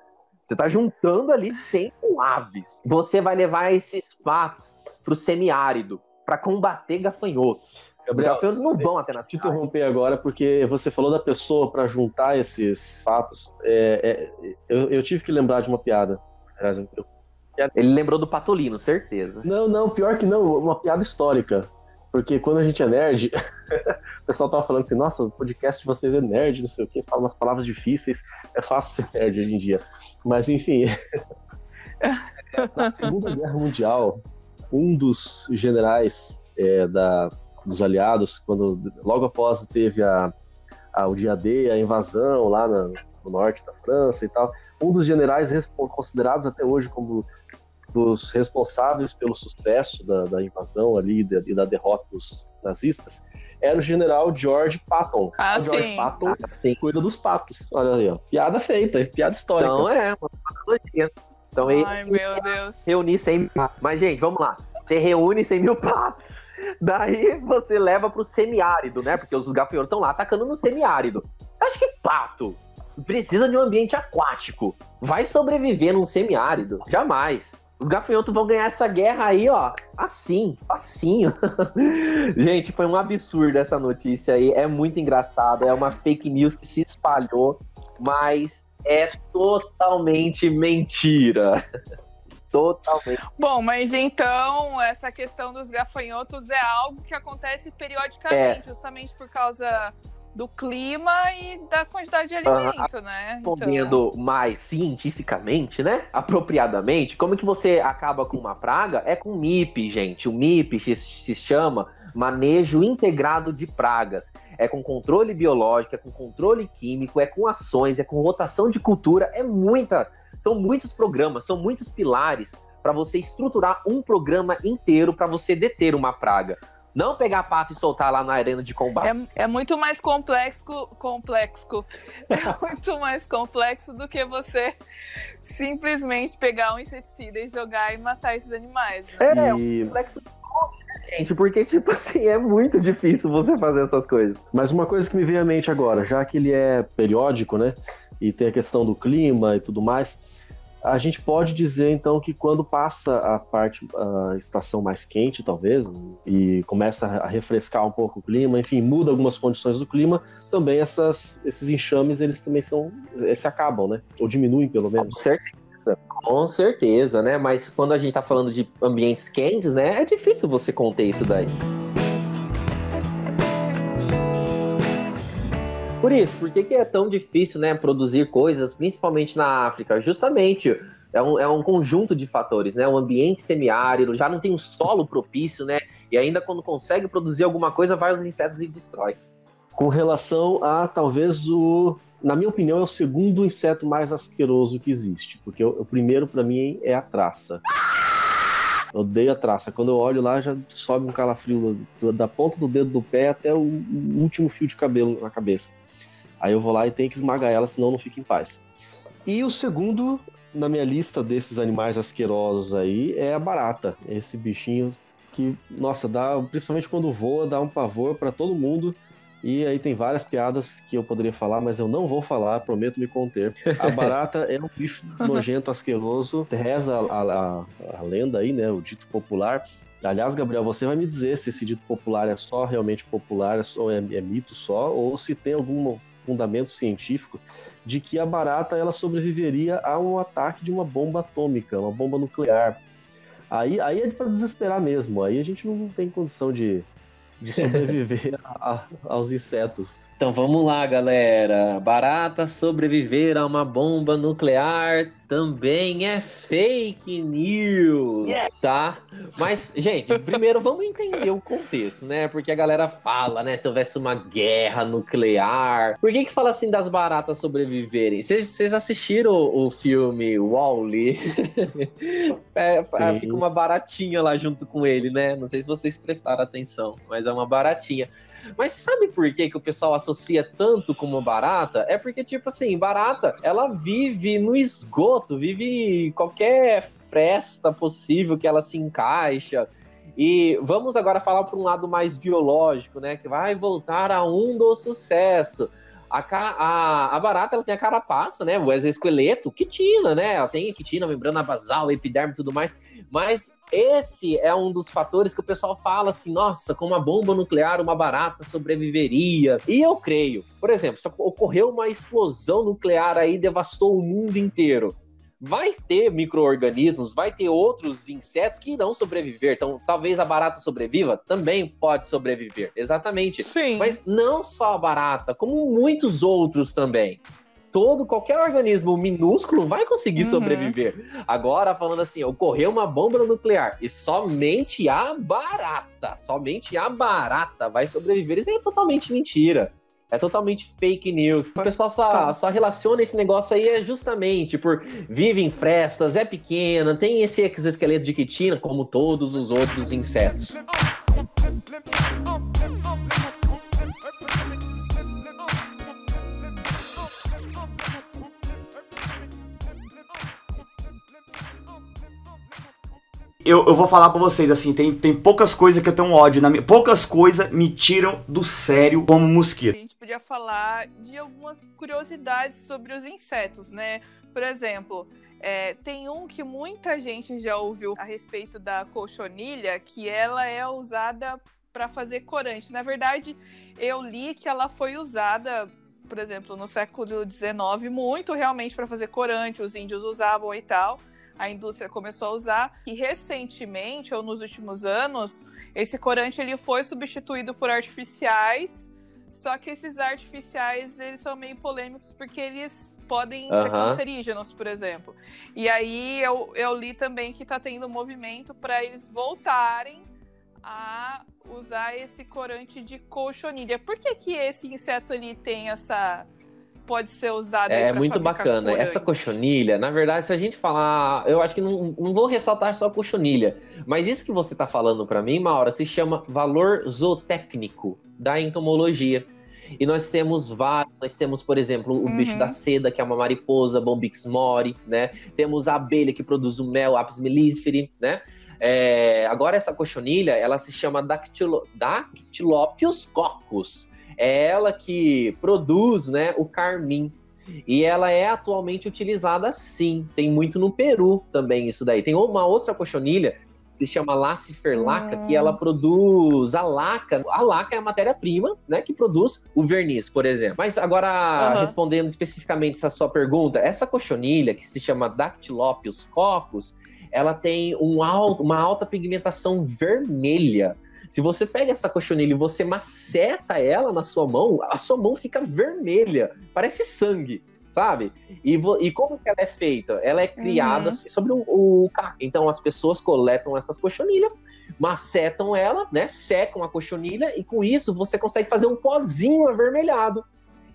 Você tá juntando ali 100 aves. Você vai levar esses patos pro semiárido para combater gafanhotos. Os Gabriel, gafanhotos não vão até na te interromper agora, porque você falou da pessoa para juntar esses fatos. É, é, eu, eu tive que lembrar de uma piada. Ele lembrou do Patolino, certeza. Não, não, pior que não, uma piada histórica. Porque quando a gente é nerd, o pessoal tava falando assim, nossa, o podcast de vocês é nerd, não sei o quê, fala umas palavras difíceis, é fácil ser nerd hoje em dia. Mas enfim, na Segunda Guerra Mundial, um dos generais é, da, dos aliados, quando logo após teve a, a, o dia D, a invasão lá na- no norte da França e tal, um dos generais considerados até hoje como dos responsáveis pelo sucesso da, da invasão ali e da, e da derrota dos nazistas era o general George Patton. Ah, o George sim. Patton Assim, cuida dos patos. Olha aí, ó. Piada feita, piada histórica. então é, uma patologia. Então aí, Ai, meu Deus. reunir 100 mil patos. Mas, gente, vamos lá. Você reúne 100 mil patos. Daí você leva pro semiárido, né? Porque os gafanhotos estão lá atacando no semiárido. Acho que pato precisa de um ambiente aquático. Vai sobreviver num semiárido? Jamais. Os gafanhotos vão ganhar essa guerra aí, ó, assim, facinho. Gente, foi um absurdo essa notícia aí. É muito engraçado. É uma fake news que se espalhou, mas é totalmente mentira. Totalmente. Bom, mas então essa questão dos gafanhotos é algo que acontece periodicamente, É. justamente por causa do clima e da quantidade de alimento, né? Então, respondendo mais cientificamente, né? Apropriadamente, como que você acaba com uma praga? É com MIP, gente. O MIP se, se chama Manejo Integrado de Pragas. É com controle biológico, é com controle químico, é com ações, é com rotação de cultura, é muita. São muitos programas, são muitos pilares para você estruturar um programa inteiro para você deter uma praga. Não pegar pato e soltar lá na arena de combate. É, é muito mais complexo, complexo. É muito mais complexo do que você simplesmente pegar um inseticida e jogar e matar esses animais. né? É, é um E- complexo gente, porque, tipo assim, é muito difícil você fazer essas coisas. Mas uma coisa que me veio à mente agora, já que ele é periódico, né? E tem a questão do clima e tudo mais. A gente pode dizer então que quando passa a parte a estação mais quente, talvez, e começa a refrescar um pouco o clima, enfim, muda algumas condições do clima, também essas, esses enxames eles também são se acabam, né? Ou diminuem pelo menos. Com certeza. Com certeza, né? Mas quando a gente tá falando de ambientes quentes, né? É difícil você conter isso daí. Por isso, por que, que é tão difícil né, produzir coisas, principalmente na África? Justamente, é um, é um conjunto de fatores, né? Um ambiente semiárido, já não tem um solo propício, né? E ainda quando consegue produzir alguma coisa, vai os insetos e destrói. Com relação a, talvez, o... Na minha opinião, é o segundo inseto mais asqueroso que existe. Porque o, o primeiro, para mim, é a traça. Eu odeio a traça. Quando eu olho lá, já sobe um calafrio da ponta do dedo do pé até o último fio de cabelo na cabeça. Aí eu vou lá e tenho que esmagar ela, senão não fica em paz. E o segundo na minha lista desses animais asquerosos aí é a barata. Esse bichinho que, nossa, dá, principalmente quando voa, dá um pavor para todo mundo. E aí tem várias piadas que eu poderia falar, mas eu não vou falar, prometo me conter. A barata é um bicho nojento, asqueroso. Reza a, a, a, lenda aí, né? O dito popular. Aliás, Gabriel, você vai me dizer se esse dito popular é só realmente popular, ou é, é mito só, ou se tem algum fundamento científico de que a barata ela sobreviveria a um ataque de uma bomba atômica, uma bomba nuclear. Aí, aí é para desesperar mesmo. Aí a gente não tem condição de, de sobreviver a, aos insetos. Então vamos lá, galera. Barata sobreviver a uma bomba nuclear também é fake news, yeah. tá? Mas, gente, primeiro vamos entender o contexto, né? Porque a galera fala, né? Se houvesse uma guerra nuclear. Por que que fala assim das baratas sobreviverem? Vocês assistiram o, o filme Wall-E? é, é, fica uma baratinha lá junto com ele, né? Não sei se vocês prestaram atenção, mas é uma baratinha. Mas sabe por que, que o pessoal associa tanto como barata? É porque, tipo assim, barata, ela vive no esgoto, vive qualquer fresta possível que ela se encaixa. E vamos agora falar por um lado mais biológico, né? Que vai voltar a um do sucesso. A, a, a, barata ela tem a carapaça, né? O exoesqueleto, quitina, né? Ela tem quitina, membrana basal, epiderme e tudo mais. Mas esse é um dos fatores que o pessoal fala assim: nossa, com uma bomba nuclear, uma barata sobreviveria. E eu creio, por exemplo, se ocorreu uma explosão nuclear aí, devastou o mundo inteiro vai ter micro-organismos, vai ter outros insetos que irão sobreviver. Então, talvez a barata sobreviva, também pode sobreviver. Exatamente. Sim. Mas não só a barata, como muitos outros também. Todo, qualquer organismo minúsculo vai conseguir uhum. sobreviver. Agora, falando assim, ocorreu uma bomba nuclear e somente a barata, somente a barata vai sobreviver. Isso é totalmente mentira. É totalmente fake news. O pessoal só, só relaciona esse negócio aí é justamente por vive em frestas, é pequena, tem esse exoesqueleto de quitina, como todos os outros insetos. Eu, eu vou falar pra vocês, assim, tem, tem poucas coisas que eu tenho ódio na minha. Poucas coisas me tiram do sério como mosquito. A gente podia falar de algumas curiosidades sobre os insetos, né? Por exemplo, é, tem um que muita gente já ouviu a respeito da colchonilha, que ela é usada para fazer corante. Na verdade, eu li que ela foi usada, por exemplo, no século XIX, muito realmente para fazer corante, os índios usavam e tal a indústria começou a usar. E recentemente, ou nos últimos anos, esse corante ele foi substituído por artificiais. Só que esses artificiais, eles são meio polêmicos porque eles podem ser cancerígenos, por exemplo. E aí eu, eu li também que está tendo um movimento para eles voltarem a usar esse corante de colchonilha. Por que, que esse inseto ali tem essa pode ser usado. É muito bacana. Corantes. Essa cochonilha, na verdade, se a gente falar, eu acho que não, não vou ressaltar só a cochonilha, mas isso que você está falando para mim, Maura, se chama valor zootécnico da entomologia. E nós temos vários, nós temos, por exemplo, o uhum. bicho da seda, que é uma mariposa, Bombix mori, né? Temos a abelha que produz o mel, Apis melliferi, né? É, agora essa cochonilha, ela se chama Dactylo, Dactylopius coccus é ela que produz né, o carmim. E ela é atualmente utilizada sim. Tem muito no Peru também isso daí. Tem uma outra cochonilha que se chama Laciferlaca, que ela produz a laca. A laca é a matéria-prima, né, que produz o verniz, por exemplo. Mas agora, Uhum. respondendo especificamente essa sua pergunta, essa cochonilha, que se chama Dactylopius cocos, ela tem um alto, uma alta pigmentação vermelha. Se você pega essa cochonilha e você maceta ela na sua mão, a sua mão fica vermelha, parece sangue, sabe? E, e como que ela é feita? Ela é criada Uhum. sobre o, o caco. Então as pessoas coletam essas cochonilhas, macetam ela, né? Secam a cochonilha e com isso você consegue fazer um pozinho avermelhado.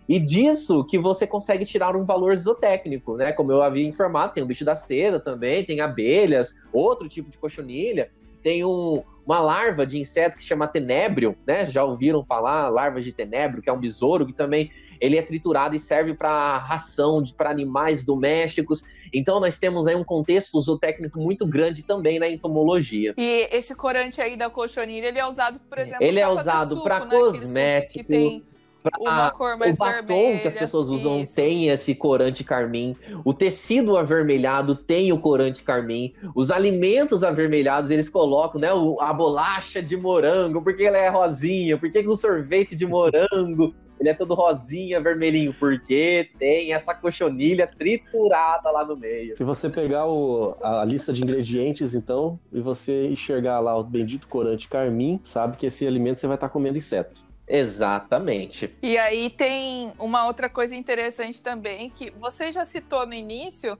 E disso que você consegue tirar um valor zootécnico, né? Como eu havia informado, tem o bicho da cera também, tem abelhas, outro tipo de cochonilha, tem um, uma larva de inseto que chama tenébrio, né? Já ouviram falar larva de tenébrio, que é um besouro que também ele é triturado e serve para ração para animais domésticos. Então nós temos aí um contexto zootécnico muito grande também na entomologia. E esse corante aí da cochonilha, ele é usado, por exemplo, Ele é usado pra né? Cosmético, uma cor mais o batom vermelha. que as pessoas usam Isso. tem esse corante carmim. O tecido avermelhado tem o corante carmim. Os alimentos avermelhados, eles colocam, né, a bolacha de morango, porque ela é rosinha, porque o sorvete de morango, ele é todo rosinha, vermelhinho, porque tem essa cochonilha triturada lá no meio. Se você pegar o- a lista de ingredientes, então, e você enxergar lá o bendito corante carmim, sabe que esse alimento você vai estar comendo inseto. Exatamente. E aí tem uma outra coisa interessante também, que você já citou no início,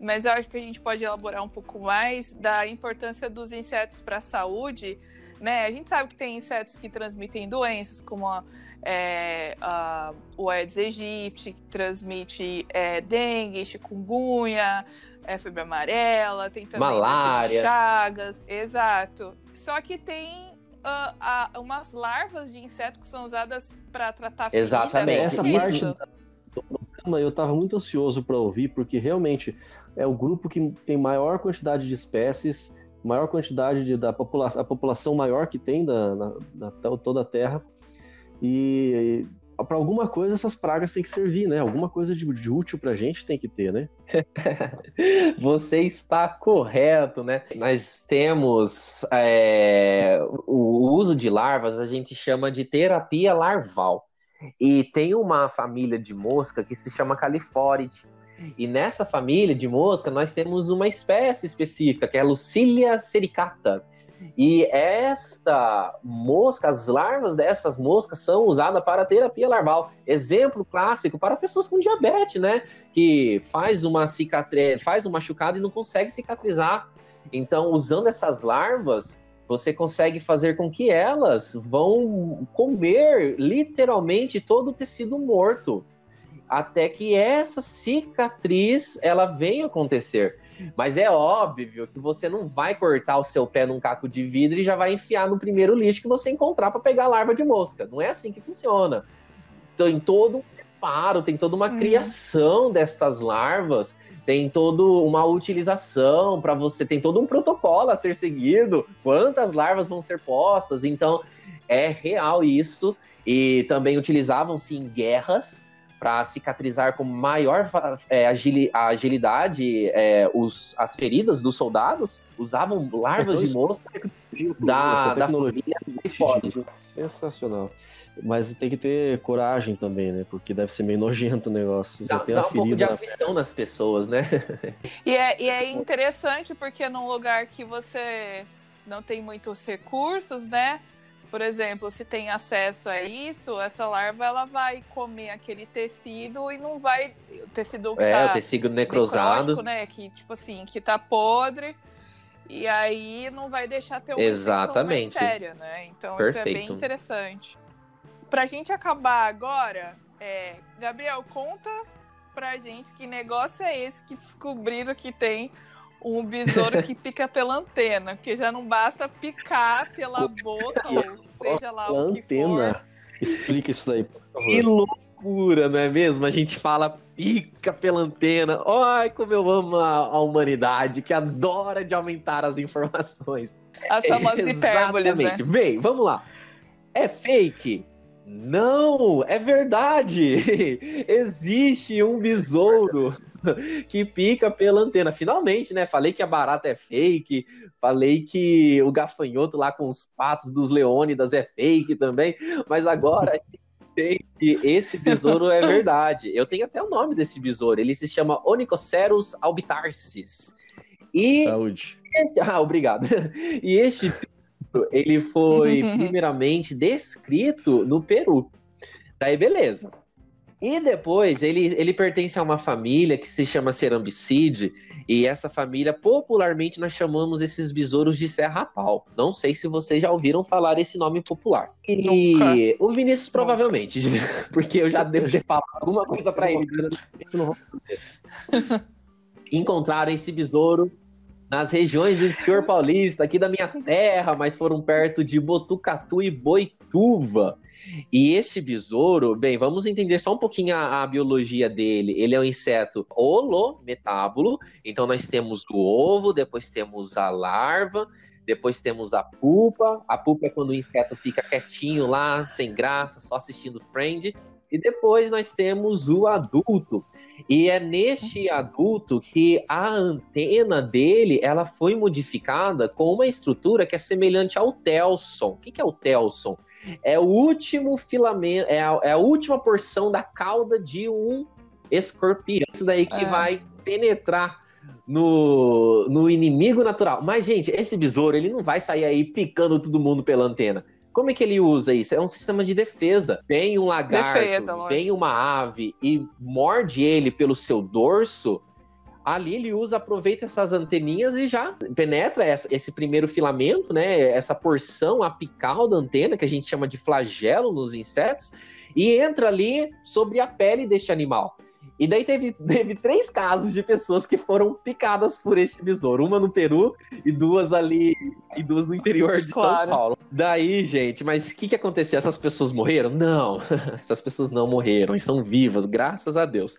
mas eu acho que a gente pode elaborar um pouco mais da importância dos insetos para a saúde. Né? A gente sabe que tem insetos que transmitem doenças, como a, é, a- o Aedes aegypti, que transmite é, dengue, chikungunya, é, febre amarela, tem também Malária. chagas. Exato. Só que tem ah, ah, umas larvas de inseto que são usadas para tratar ferida, Exatamente. né? Essa Que parte isso? Mas eu estava muito ansioso para ouvir, porque realmente é o grupo que tem maior quantidade de espécies, maior quantidade de, da população, a população maior que tem da, na- da to- toda a Terra. E, para alguma coisa essas pragas têm que servir, né? Alguma coisa de, de útil para a gente tem que ter, né? Você está correto, né? Nós temos é, o uso de larvas, a gente chama de terapia larval. E tem uma família de mosca que se chama Califóride. E nessa família de mosca, nós temos uma espécie específica, que é a Lucilia sericata. E esta mosca, as larvas dessas moscas são usadas para terapia larval. Exemplo clássico para pessoas com diabetes, né? Que faz uma cicatriz, faz um machucado e não consegue cicatrizar. Então, usando essas larvas, você consegue fazer com que elas vão comer literalmente todo o tecido morto, até que essa cicatriz ela venha acontecer. Mas é óbvio que você não vai cortar o seu pé num caco de vidro e já vai enfiar no primeiro lixo que você encontrar para pegar larva de mosca. Não é assim que funciona. Tem todo um preparo, tem toda uma Uhum. criação destas larvas, tem toda uma utilização para você, tem todo um protocolo a ser seguido, quantas larvas vão ser postas. Então, é real isso. E também utilizavam-se em guerras para cicatrizar com maior é, agili- agilidade é, os, as feridas dos soldados, usavam larvas de mosca da, da tecnologia família Ford. Sensacional. Mas tem que ter coragem também, né? Porque deve ser meio nojento o negócio. Dá, dá um pouco de ferida. na aflição nas pessoas, né? E é, e é interessante porque num lugar que você não tem muitos recursos, né? Por exemplo, se tem acesso a isso, essa larva ela vai comer aquele tecido e não vai. O tecido que É, tá o tecido necrosado. né? Que, tipo assim, que tá podre. E aí não vai deixar ter uma Exatamente. mais séria, né? Então isso é bem Perfeito. interessante. Pra gente acabar agora, é, Gabriel, conta pra gente que negócio é esse que descobriram que tem um besouro que pica pela antena, porque já não basta picar pela boca, ou seja lá Pela o que antena. for. Explica isso daí, por favor. Que loucura, não é mesmo? A gente fala pica pela antena. Ai, como eu amo a, a humanidade, que adora de aumentar as informações. As famosas hipérboles, né? Exatamente. Bem, vamos lá. É fake? Não, é verdade! Existe um besouro que pica pela antena. Finalmente, né? Falei que a barata é fake, falei que o gafanhoto lá com os patos dos Leônidas é fake também, mas agora tem que esse besouro é verdade. Eu tenho até o nome desse besouro. Ele se chama Onychocerus albitarsis. E... Saúde. Ah, obrigado. E este ele foi primeiramente descrito no Peru. Daí, beleza. E depois ele, ele pertence a uma família que se chama Cerambicide, e essa família, popularmente, nós chamamos esses besouros de Serra-Pau. Não sei se vocês já ouviram falar esse nome popular. E Nunca. o Vinícius provavelmente, Nunca. porque eu já devo ter falado alguma coisa para ele. Encontraram esse besouro nas regiões do interior paulista, aqui da minha terra, mas foram perto de Botucatu e Boituva. E este besouro, bem, vamos entender só um pouquinho a, a, biologia dele. Ele é um inseto holometábulo, então nós temos o ovo, depois temos a larva, depois temos a pupa. A pupa é quando o inseto fica quietinho lá, sem graça, só assistindo Friend. E depois nós temos o adulto. E é neste adulto que a antena dele ela foi modificada com uma estrutura que é semelhante ao telson. O que é o telson? É o último filamento, é a, é a última porção da cauda de um escorpião. Isso daí que é. vai penetrar no, no inimigo natural. Mas, gente, esse besouro, ele não vai sair aí picando todo mundo pela antena. Como é que ele usa isso? É um sistema de defesa. Vem um lagarto, defesa, vem uma ave e morde ele pelo seu dorso, ali ele usa, aproveita essas anteninhas e já penetra essa, esse primeiro filamento, né? Essa porção apical da antena, que a gente chama de flagelo nos insetos, e entra ali sobre a pele deste animal. E daí teve, teve três casos de pessoas que foram picadas por este besouro. Uma no Peru e duas ali, e duas no interior de claro. São Paulo. Daí, gente, mas o que, que aconteceu? Essas pessoas morreram? Não, essas pessoas não morreram, estão vivas, graças a Deus.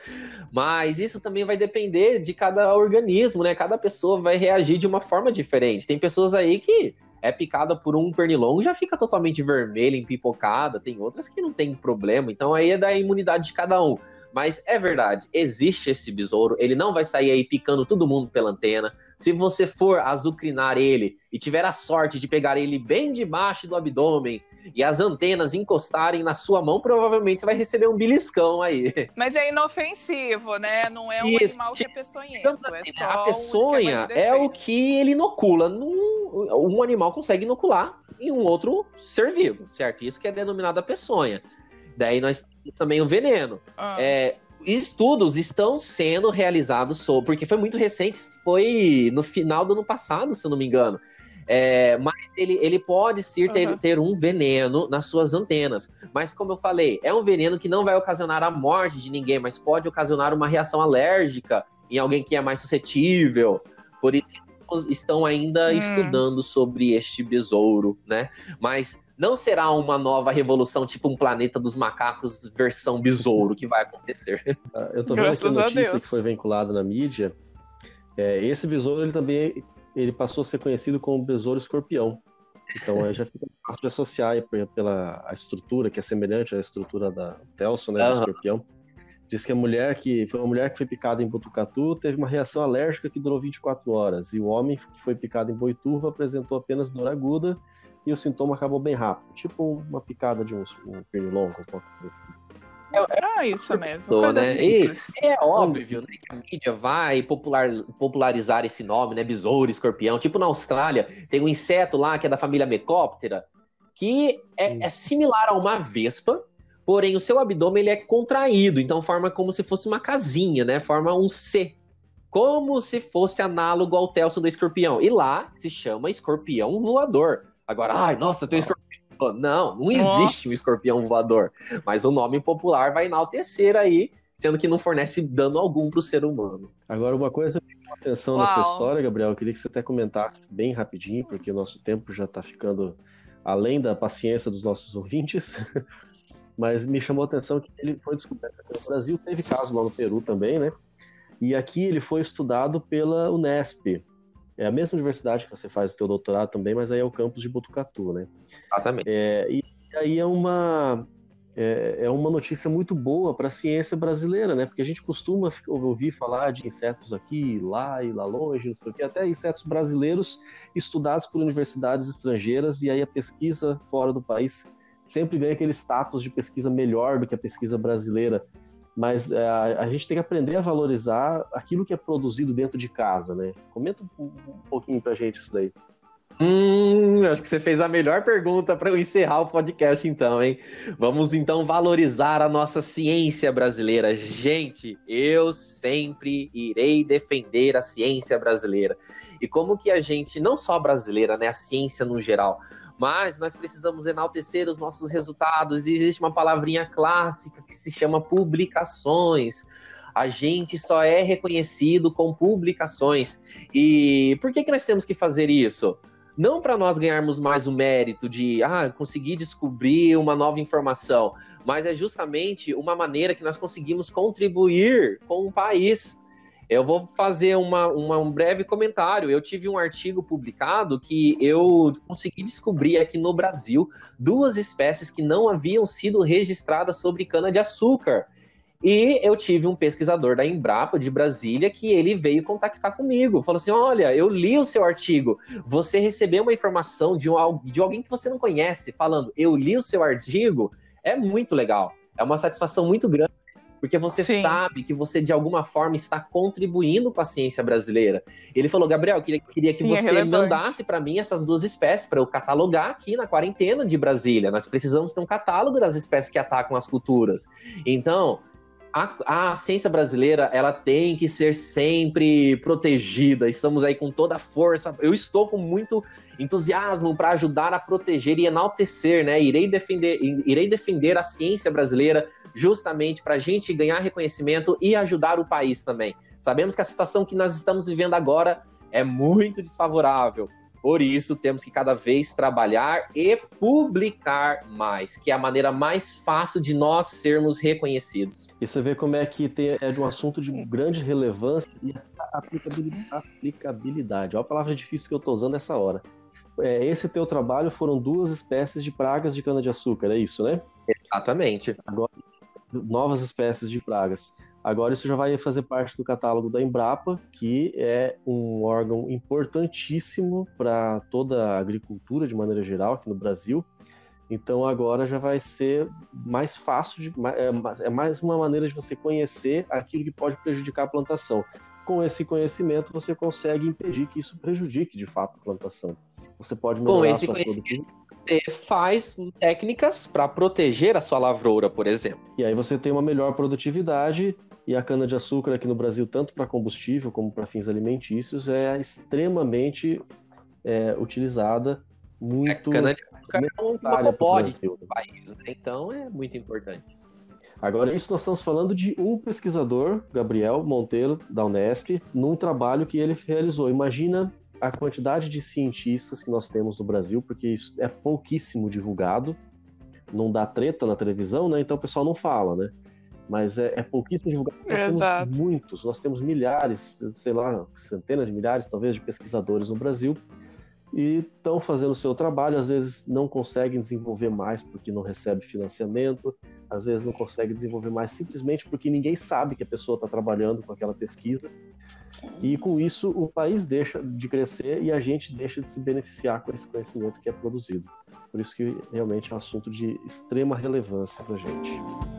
Mas isso também vai depender de cada organismo, né? Cada pessoa vai reagir de uma forma diferente. Tem pessoas aí que é picada por um pernilongo, já fica totalmente vermelha, empipocada. Tem outras que não tem problema. Então aí é da imunidade de cada um. Mas é verdade, existe esse besouro, ele não vai sair aí picando todo mundo pela antena. Se você for azucrinar ele e tiver a sorte de pegar ele bem debaixo do abdômen e as antenas encostarem na sua mão, provavelmente você vai receber um beliscão aí. Mas é inofensivo, né? Não é um Isso. animal que é peçonhento. É só a peçonha um é o que ele inocula. Um animal consegue inocular em um outro ser vivo, certo? Isso que é denominado a peçonha. Daí nós temos também o veneno. Ah. É, estudos estão sendo realizados sobre, porque foi muito recente, foi no final do ano passado, se eu não me engano. É, mas ele, ele pode sim ter, uhum. ter um veneno nas suas antenas. Mas, como eu falei, é um veneno que não vai ocasionar a morte de ninguém, mas pode ocasionar uma reação alérgica em alguém que é mais suscetível. Por isso, estão ainda hum. estudando sobre este besouro, né? Mas não será uma nova revolução, tipo um planeta dos macacos versão besouro que vai acontecer. Ah, eu tô vendo Graças aqui a notícia a que foi vinculada na mídia. É, esse besouro ele também ele passou a ser conhecido como besouro escorpião. Então aí já fica fácil de associar pela a estrutura que é semelhante à estrutura da Telson, né, do escorpião. Diz que a mulher que foi uma mulher que foi picada em Botucatu teve uma reação alérgica que durou 24 horas e o homem que foi picado em Boituva apresentou apenas dor aguda e o sintoma acabou bem rápido, tipo uma picada de um, um pernilongo, qualquer coisa assim. É, é isso mesmo. né? E é óbvio né, que a mídia vai popular, popularizar esse nome, né? Besouro, escorpião. Tipo na Austrália, tem um inseto lá que é da família Mecóptera, que é, é, similar a uma vespa, porém o seu abdômen ele é contraído, então forma como se fosse uma casinha, né? Forma um C. Como se fosse análogo ao Telson do escorpião. E lá se chama escorpião voador. Agora, ai, nossa, tem um escorpião. Não, não existe nossa. um escorpião voador. Mas o nome popular vai enaltecer aí, sendo que não fornece dano algum para o ser humano. Agora, uma coisa que me atenção Uau. nessa história, Gabriel, eu queria que você até comentasse bem rapidinho, porque o nosso tempo já está ficando além da paciência dos nossos ouvintes. Mas me chamou a atenção que ele foi descoberto aqui no Brasil, teve caso lá no Peru também, né? E aqui ele foi estudado pela Unesp, é a mesma universidade que você faz o teu doutorado também, mas aí é o campus de Botucatu, né? Exatamente. É, e aí é uma é, é uma notícia muito boa para a ciência brasileira, né? Porque a gente costuma ouvir falar de insetos aqui, lá e lá longe, não sei o que, até insetos brasileiros estudados por universidades estrangeiras, e aí a pesquisa fora do país sempre ganha aquele status de pesquisa melhor do que a pesquisa brasileira. Mas é, a gente tem que aprender a valorizar aquilo que é produzido dentro de casa, né? Comenta um, um pouquinho pra gente isso daí. Hum, acho que você fez a melhor pergunta para eu encerrar o podcast, então, hein? Vamos então valorizar a nossa ciência brasileira. Gente, eu sempre irei defender a ciência brasileira. E como que a gente, não só brasileira, né, a ciência no geral, mas nós precisamos enaltecer os nossos resultados. E existe uma palavrinha clássica que se chama publicações. A gente só é reconhecido com publicações. E por que, que nós temos que fazer isso? não para nós ganharmos mais o mérito de ah, conseguir descobrir uma nova informação, mas é justamente uma maneira que nós conseguimos contribuir com o país. Eu vou fazer uma, uma, um breve comentário. Eu tive um artigo publicado que eu consegui descobrir aqui no Brasil duas espécies que não haviam sido registradas sobre cana-de-açúcar. E eu tive um pesquisador da Embrapa de Brasília que ele veio contactar comigo. Falou assim: Olha, eu li o seu artigo. Você recebeu uma informação de, um, de alguém que você não conhece, falando, eu li o seu artigo. É muito legal. É uma satisfação muito grande porque você Sim. sabe que você de alguma forma está contribuindo com a ciência brasileira. Ele falou, Gabriel, queria, queria que Sim, é você é mandasse para mim essas duas espécies para eu catalogar aqui na quarentena de Brasília. Nós precisamos ter um catálogo das espécies que atacam as culturas. Então, a, a, ciência brasileira ela tem que ser sempre protegida. Estamos aí com toda a força. Eu estou com muito entusiasmo para ajudar a proteger e enaltecer, né? Irei defender, irei defender a ciência brasileira justamente para a gente ganhar reconhecimento e ajudar o país também. Sabemos que a situação que nós estamos vivendo agora é muito desfavorável. Por isso, temos que cada vez trabalhar e publicar mais, que é a maneira mais fácil de nós sermos reconhecidos. E você vê como é que tem, é de um assunto de grande relevância e aplicabilidade. aplicabilidade. Olha a palavra difícil que eu estou usando nessa hora. É, esse teu trabalho foram duas espécies de pragas de cana-de-açúcar, é isso, né? Exatamente. Agora, novas espécies de pragas. Agora isso já vai fazer parte do catálogo da Embrapa, que é um órgão importantíssimo para toda a agricultura de maneira geral aqui no Brasil. Então agora já vai ser mais fácil, de, é, é mais uma maneira de você conhecer aquilo que pode prejudicar a plantação. Com esse conhecimento você consegue impedir que isso prejudique de fato a plantação. Você pode melhorar Com esse a sua conhecimento você faz técnicas para proteger a sua lavoura, por exemplo. E aí você tem uma melhor produtividade e a cana-de-açúcar aqui no Brasil, tanto para combustível como para fins alimentícios, é extremamente é, utilizada, muito... A cana-de-açúcar é um monopólio do país, né? então é muito importante. Agora, isso nós estamos falando de um pesquisador, Gabriel Monteiro, da Unesp, num trabalho que ele realizou. Imagina a quantidade de cientistas que nós temos no Brasil, porque isso é pouquíssimo divulgado, não dá treta na televisão, né? Então o pessoal não fala, né? Mas é, é pouquíssimo divulgado. Nós Exato. temos muitos, nós temos milhares, sei lá, centenas de milhares, talvez, de pesquisadores no Brasil e estão fazendo o seu trabalho, às vezes não conseguem desenvolver mais porque não recebe financiamento, às vezes não consegue desenvolver mais simplesmente porque ninguém sabe que a pessoa está trabalhando com aquela pesquisa e com isso o país deixa de crescer e a gente deixa de se beneficiar com esse conhecimento que é produzido. Por isso que realmente é um assunto de extrema relevância para a gente.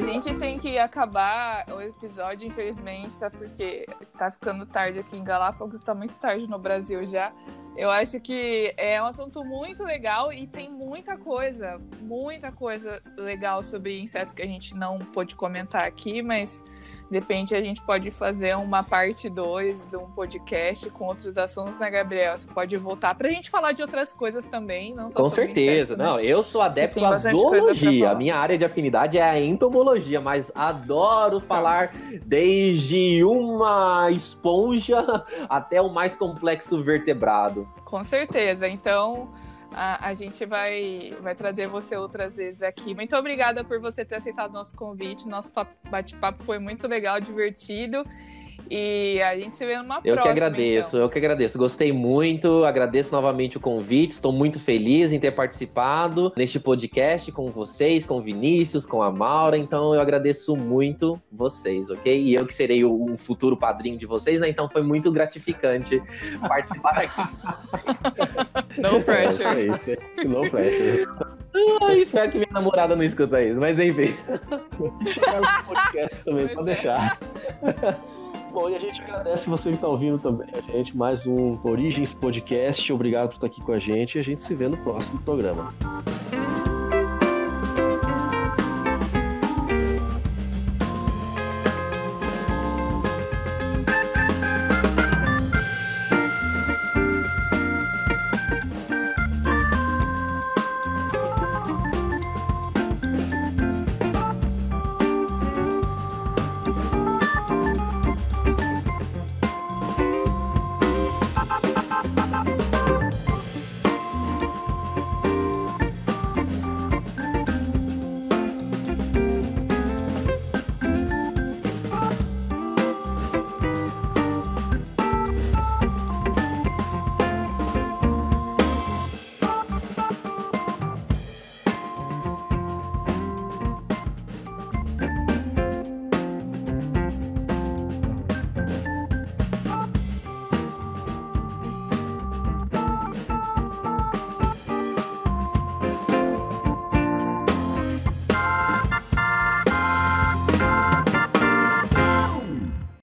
A gente tem que acabar o episódio, infelizmente, tá? Porque tá ficando tarde aqui em Galápagos, tá muito tarde no Brasil já. Eu acho que é um assunto muito legal e tem muita coisa, muita coisa legal sobre insetos que a gente não pôde comentar aqui, mas Depende, a gente pode fazer uma parte 2 de um podcast com outros assuntos, né, Gabriel? Você pode voltar para a gente falar de outras coisas também, não só Com certeza. Insetos, né? Não, eu sou adepto à zoologia. A minha área de afinidade é a entomologia, mas adoro tá. falar desde uma esponja até o mais complexo vertebrado. Com certeza. Então, a, a gente vai, vai trazer você outras vezes aqui. Muito obrigada por você ter aceitado nosso convite. Nosso bate-papo foi muito legal, divertido. E a gente se vê numa Eu próxima. que agradeço, então. eu que agradeço. Gostei muito, agradeço novamente o convite. Estou muito feliz em ter participado neste podcast com vocês, com o Vinícius, com a Maura. Então eu agradeço muito vocês, ok? E eu que serei o, o futuro padrinho de vocês, né? Então foi muito gratificante participar aqui. No pressure. É isso, é isso. No pressure. Ai, espero que minha namorada não escuta isso, mas enfim. Chegar no podcast também, Pois pode é. deixar. Bom, e a gente agradece você que está ouvindo também a gente. Mais um Origens Podcast. Obrigado por estar aqui com a gente. E a gente se vê no próximo programa.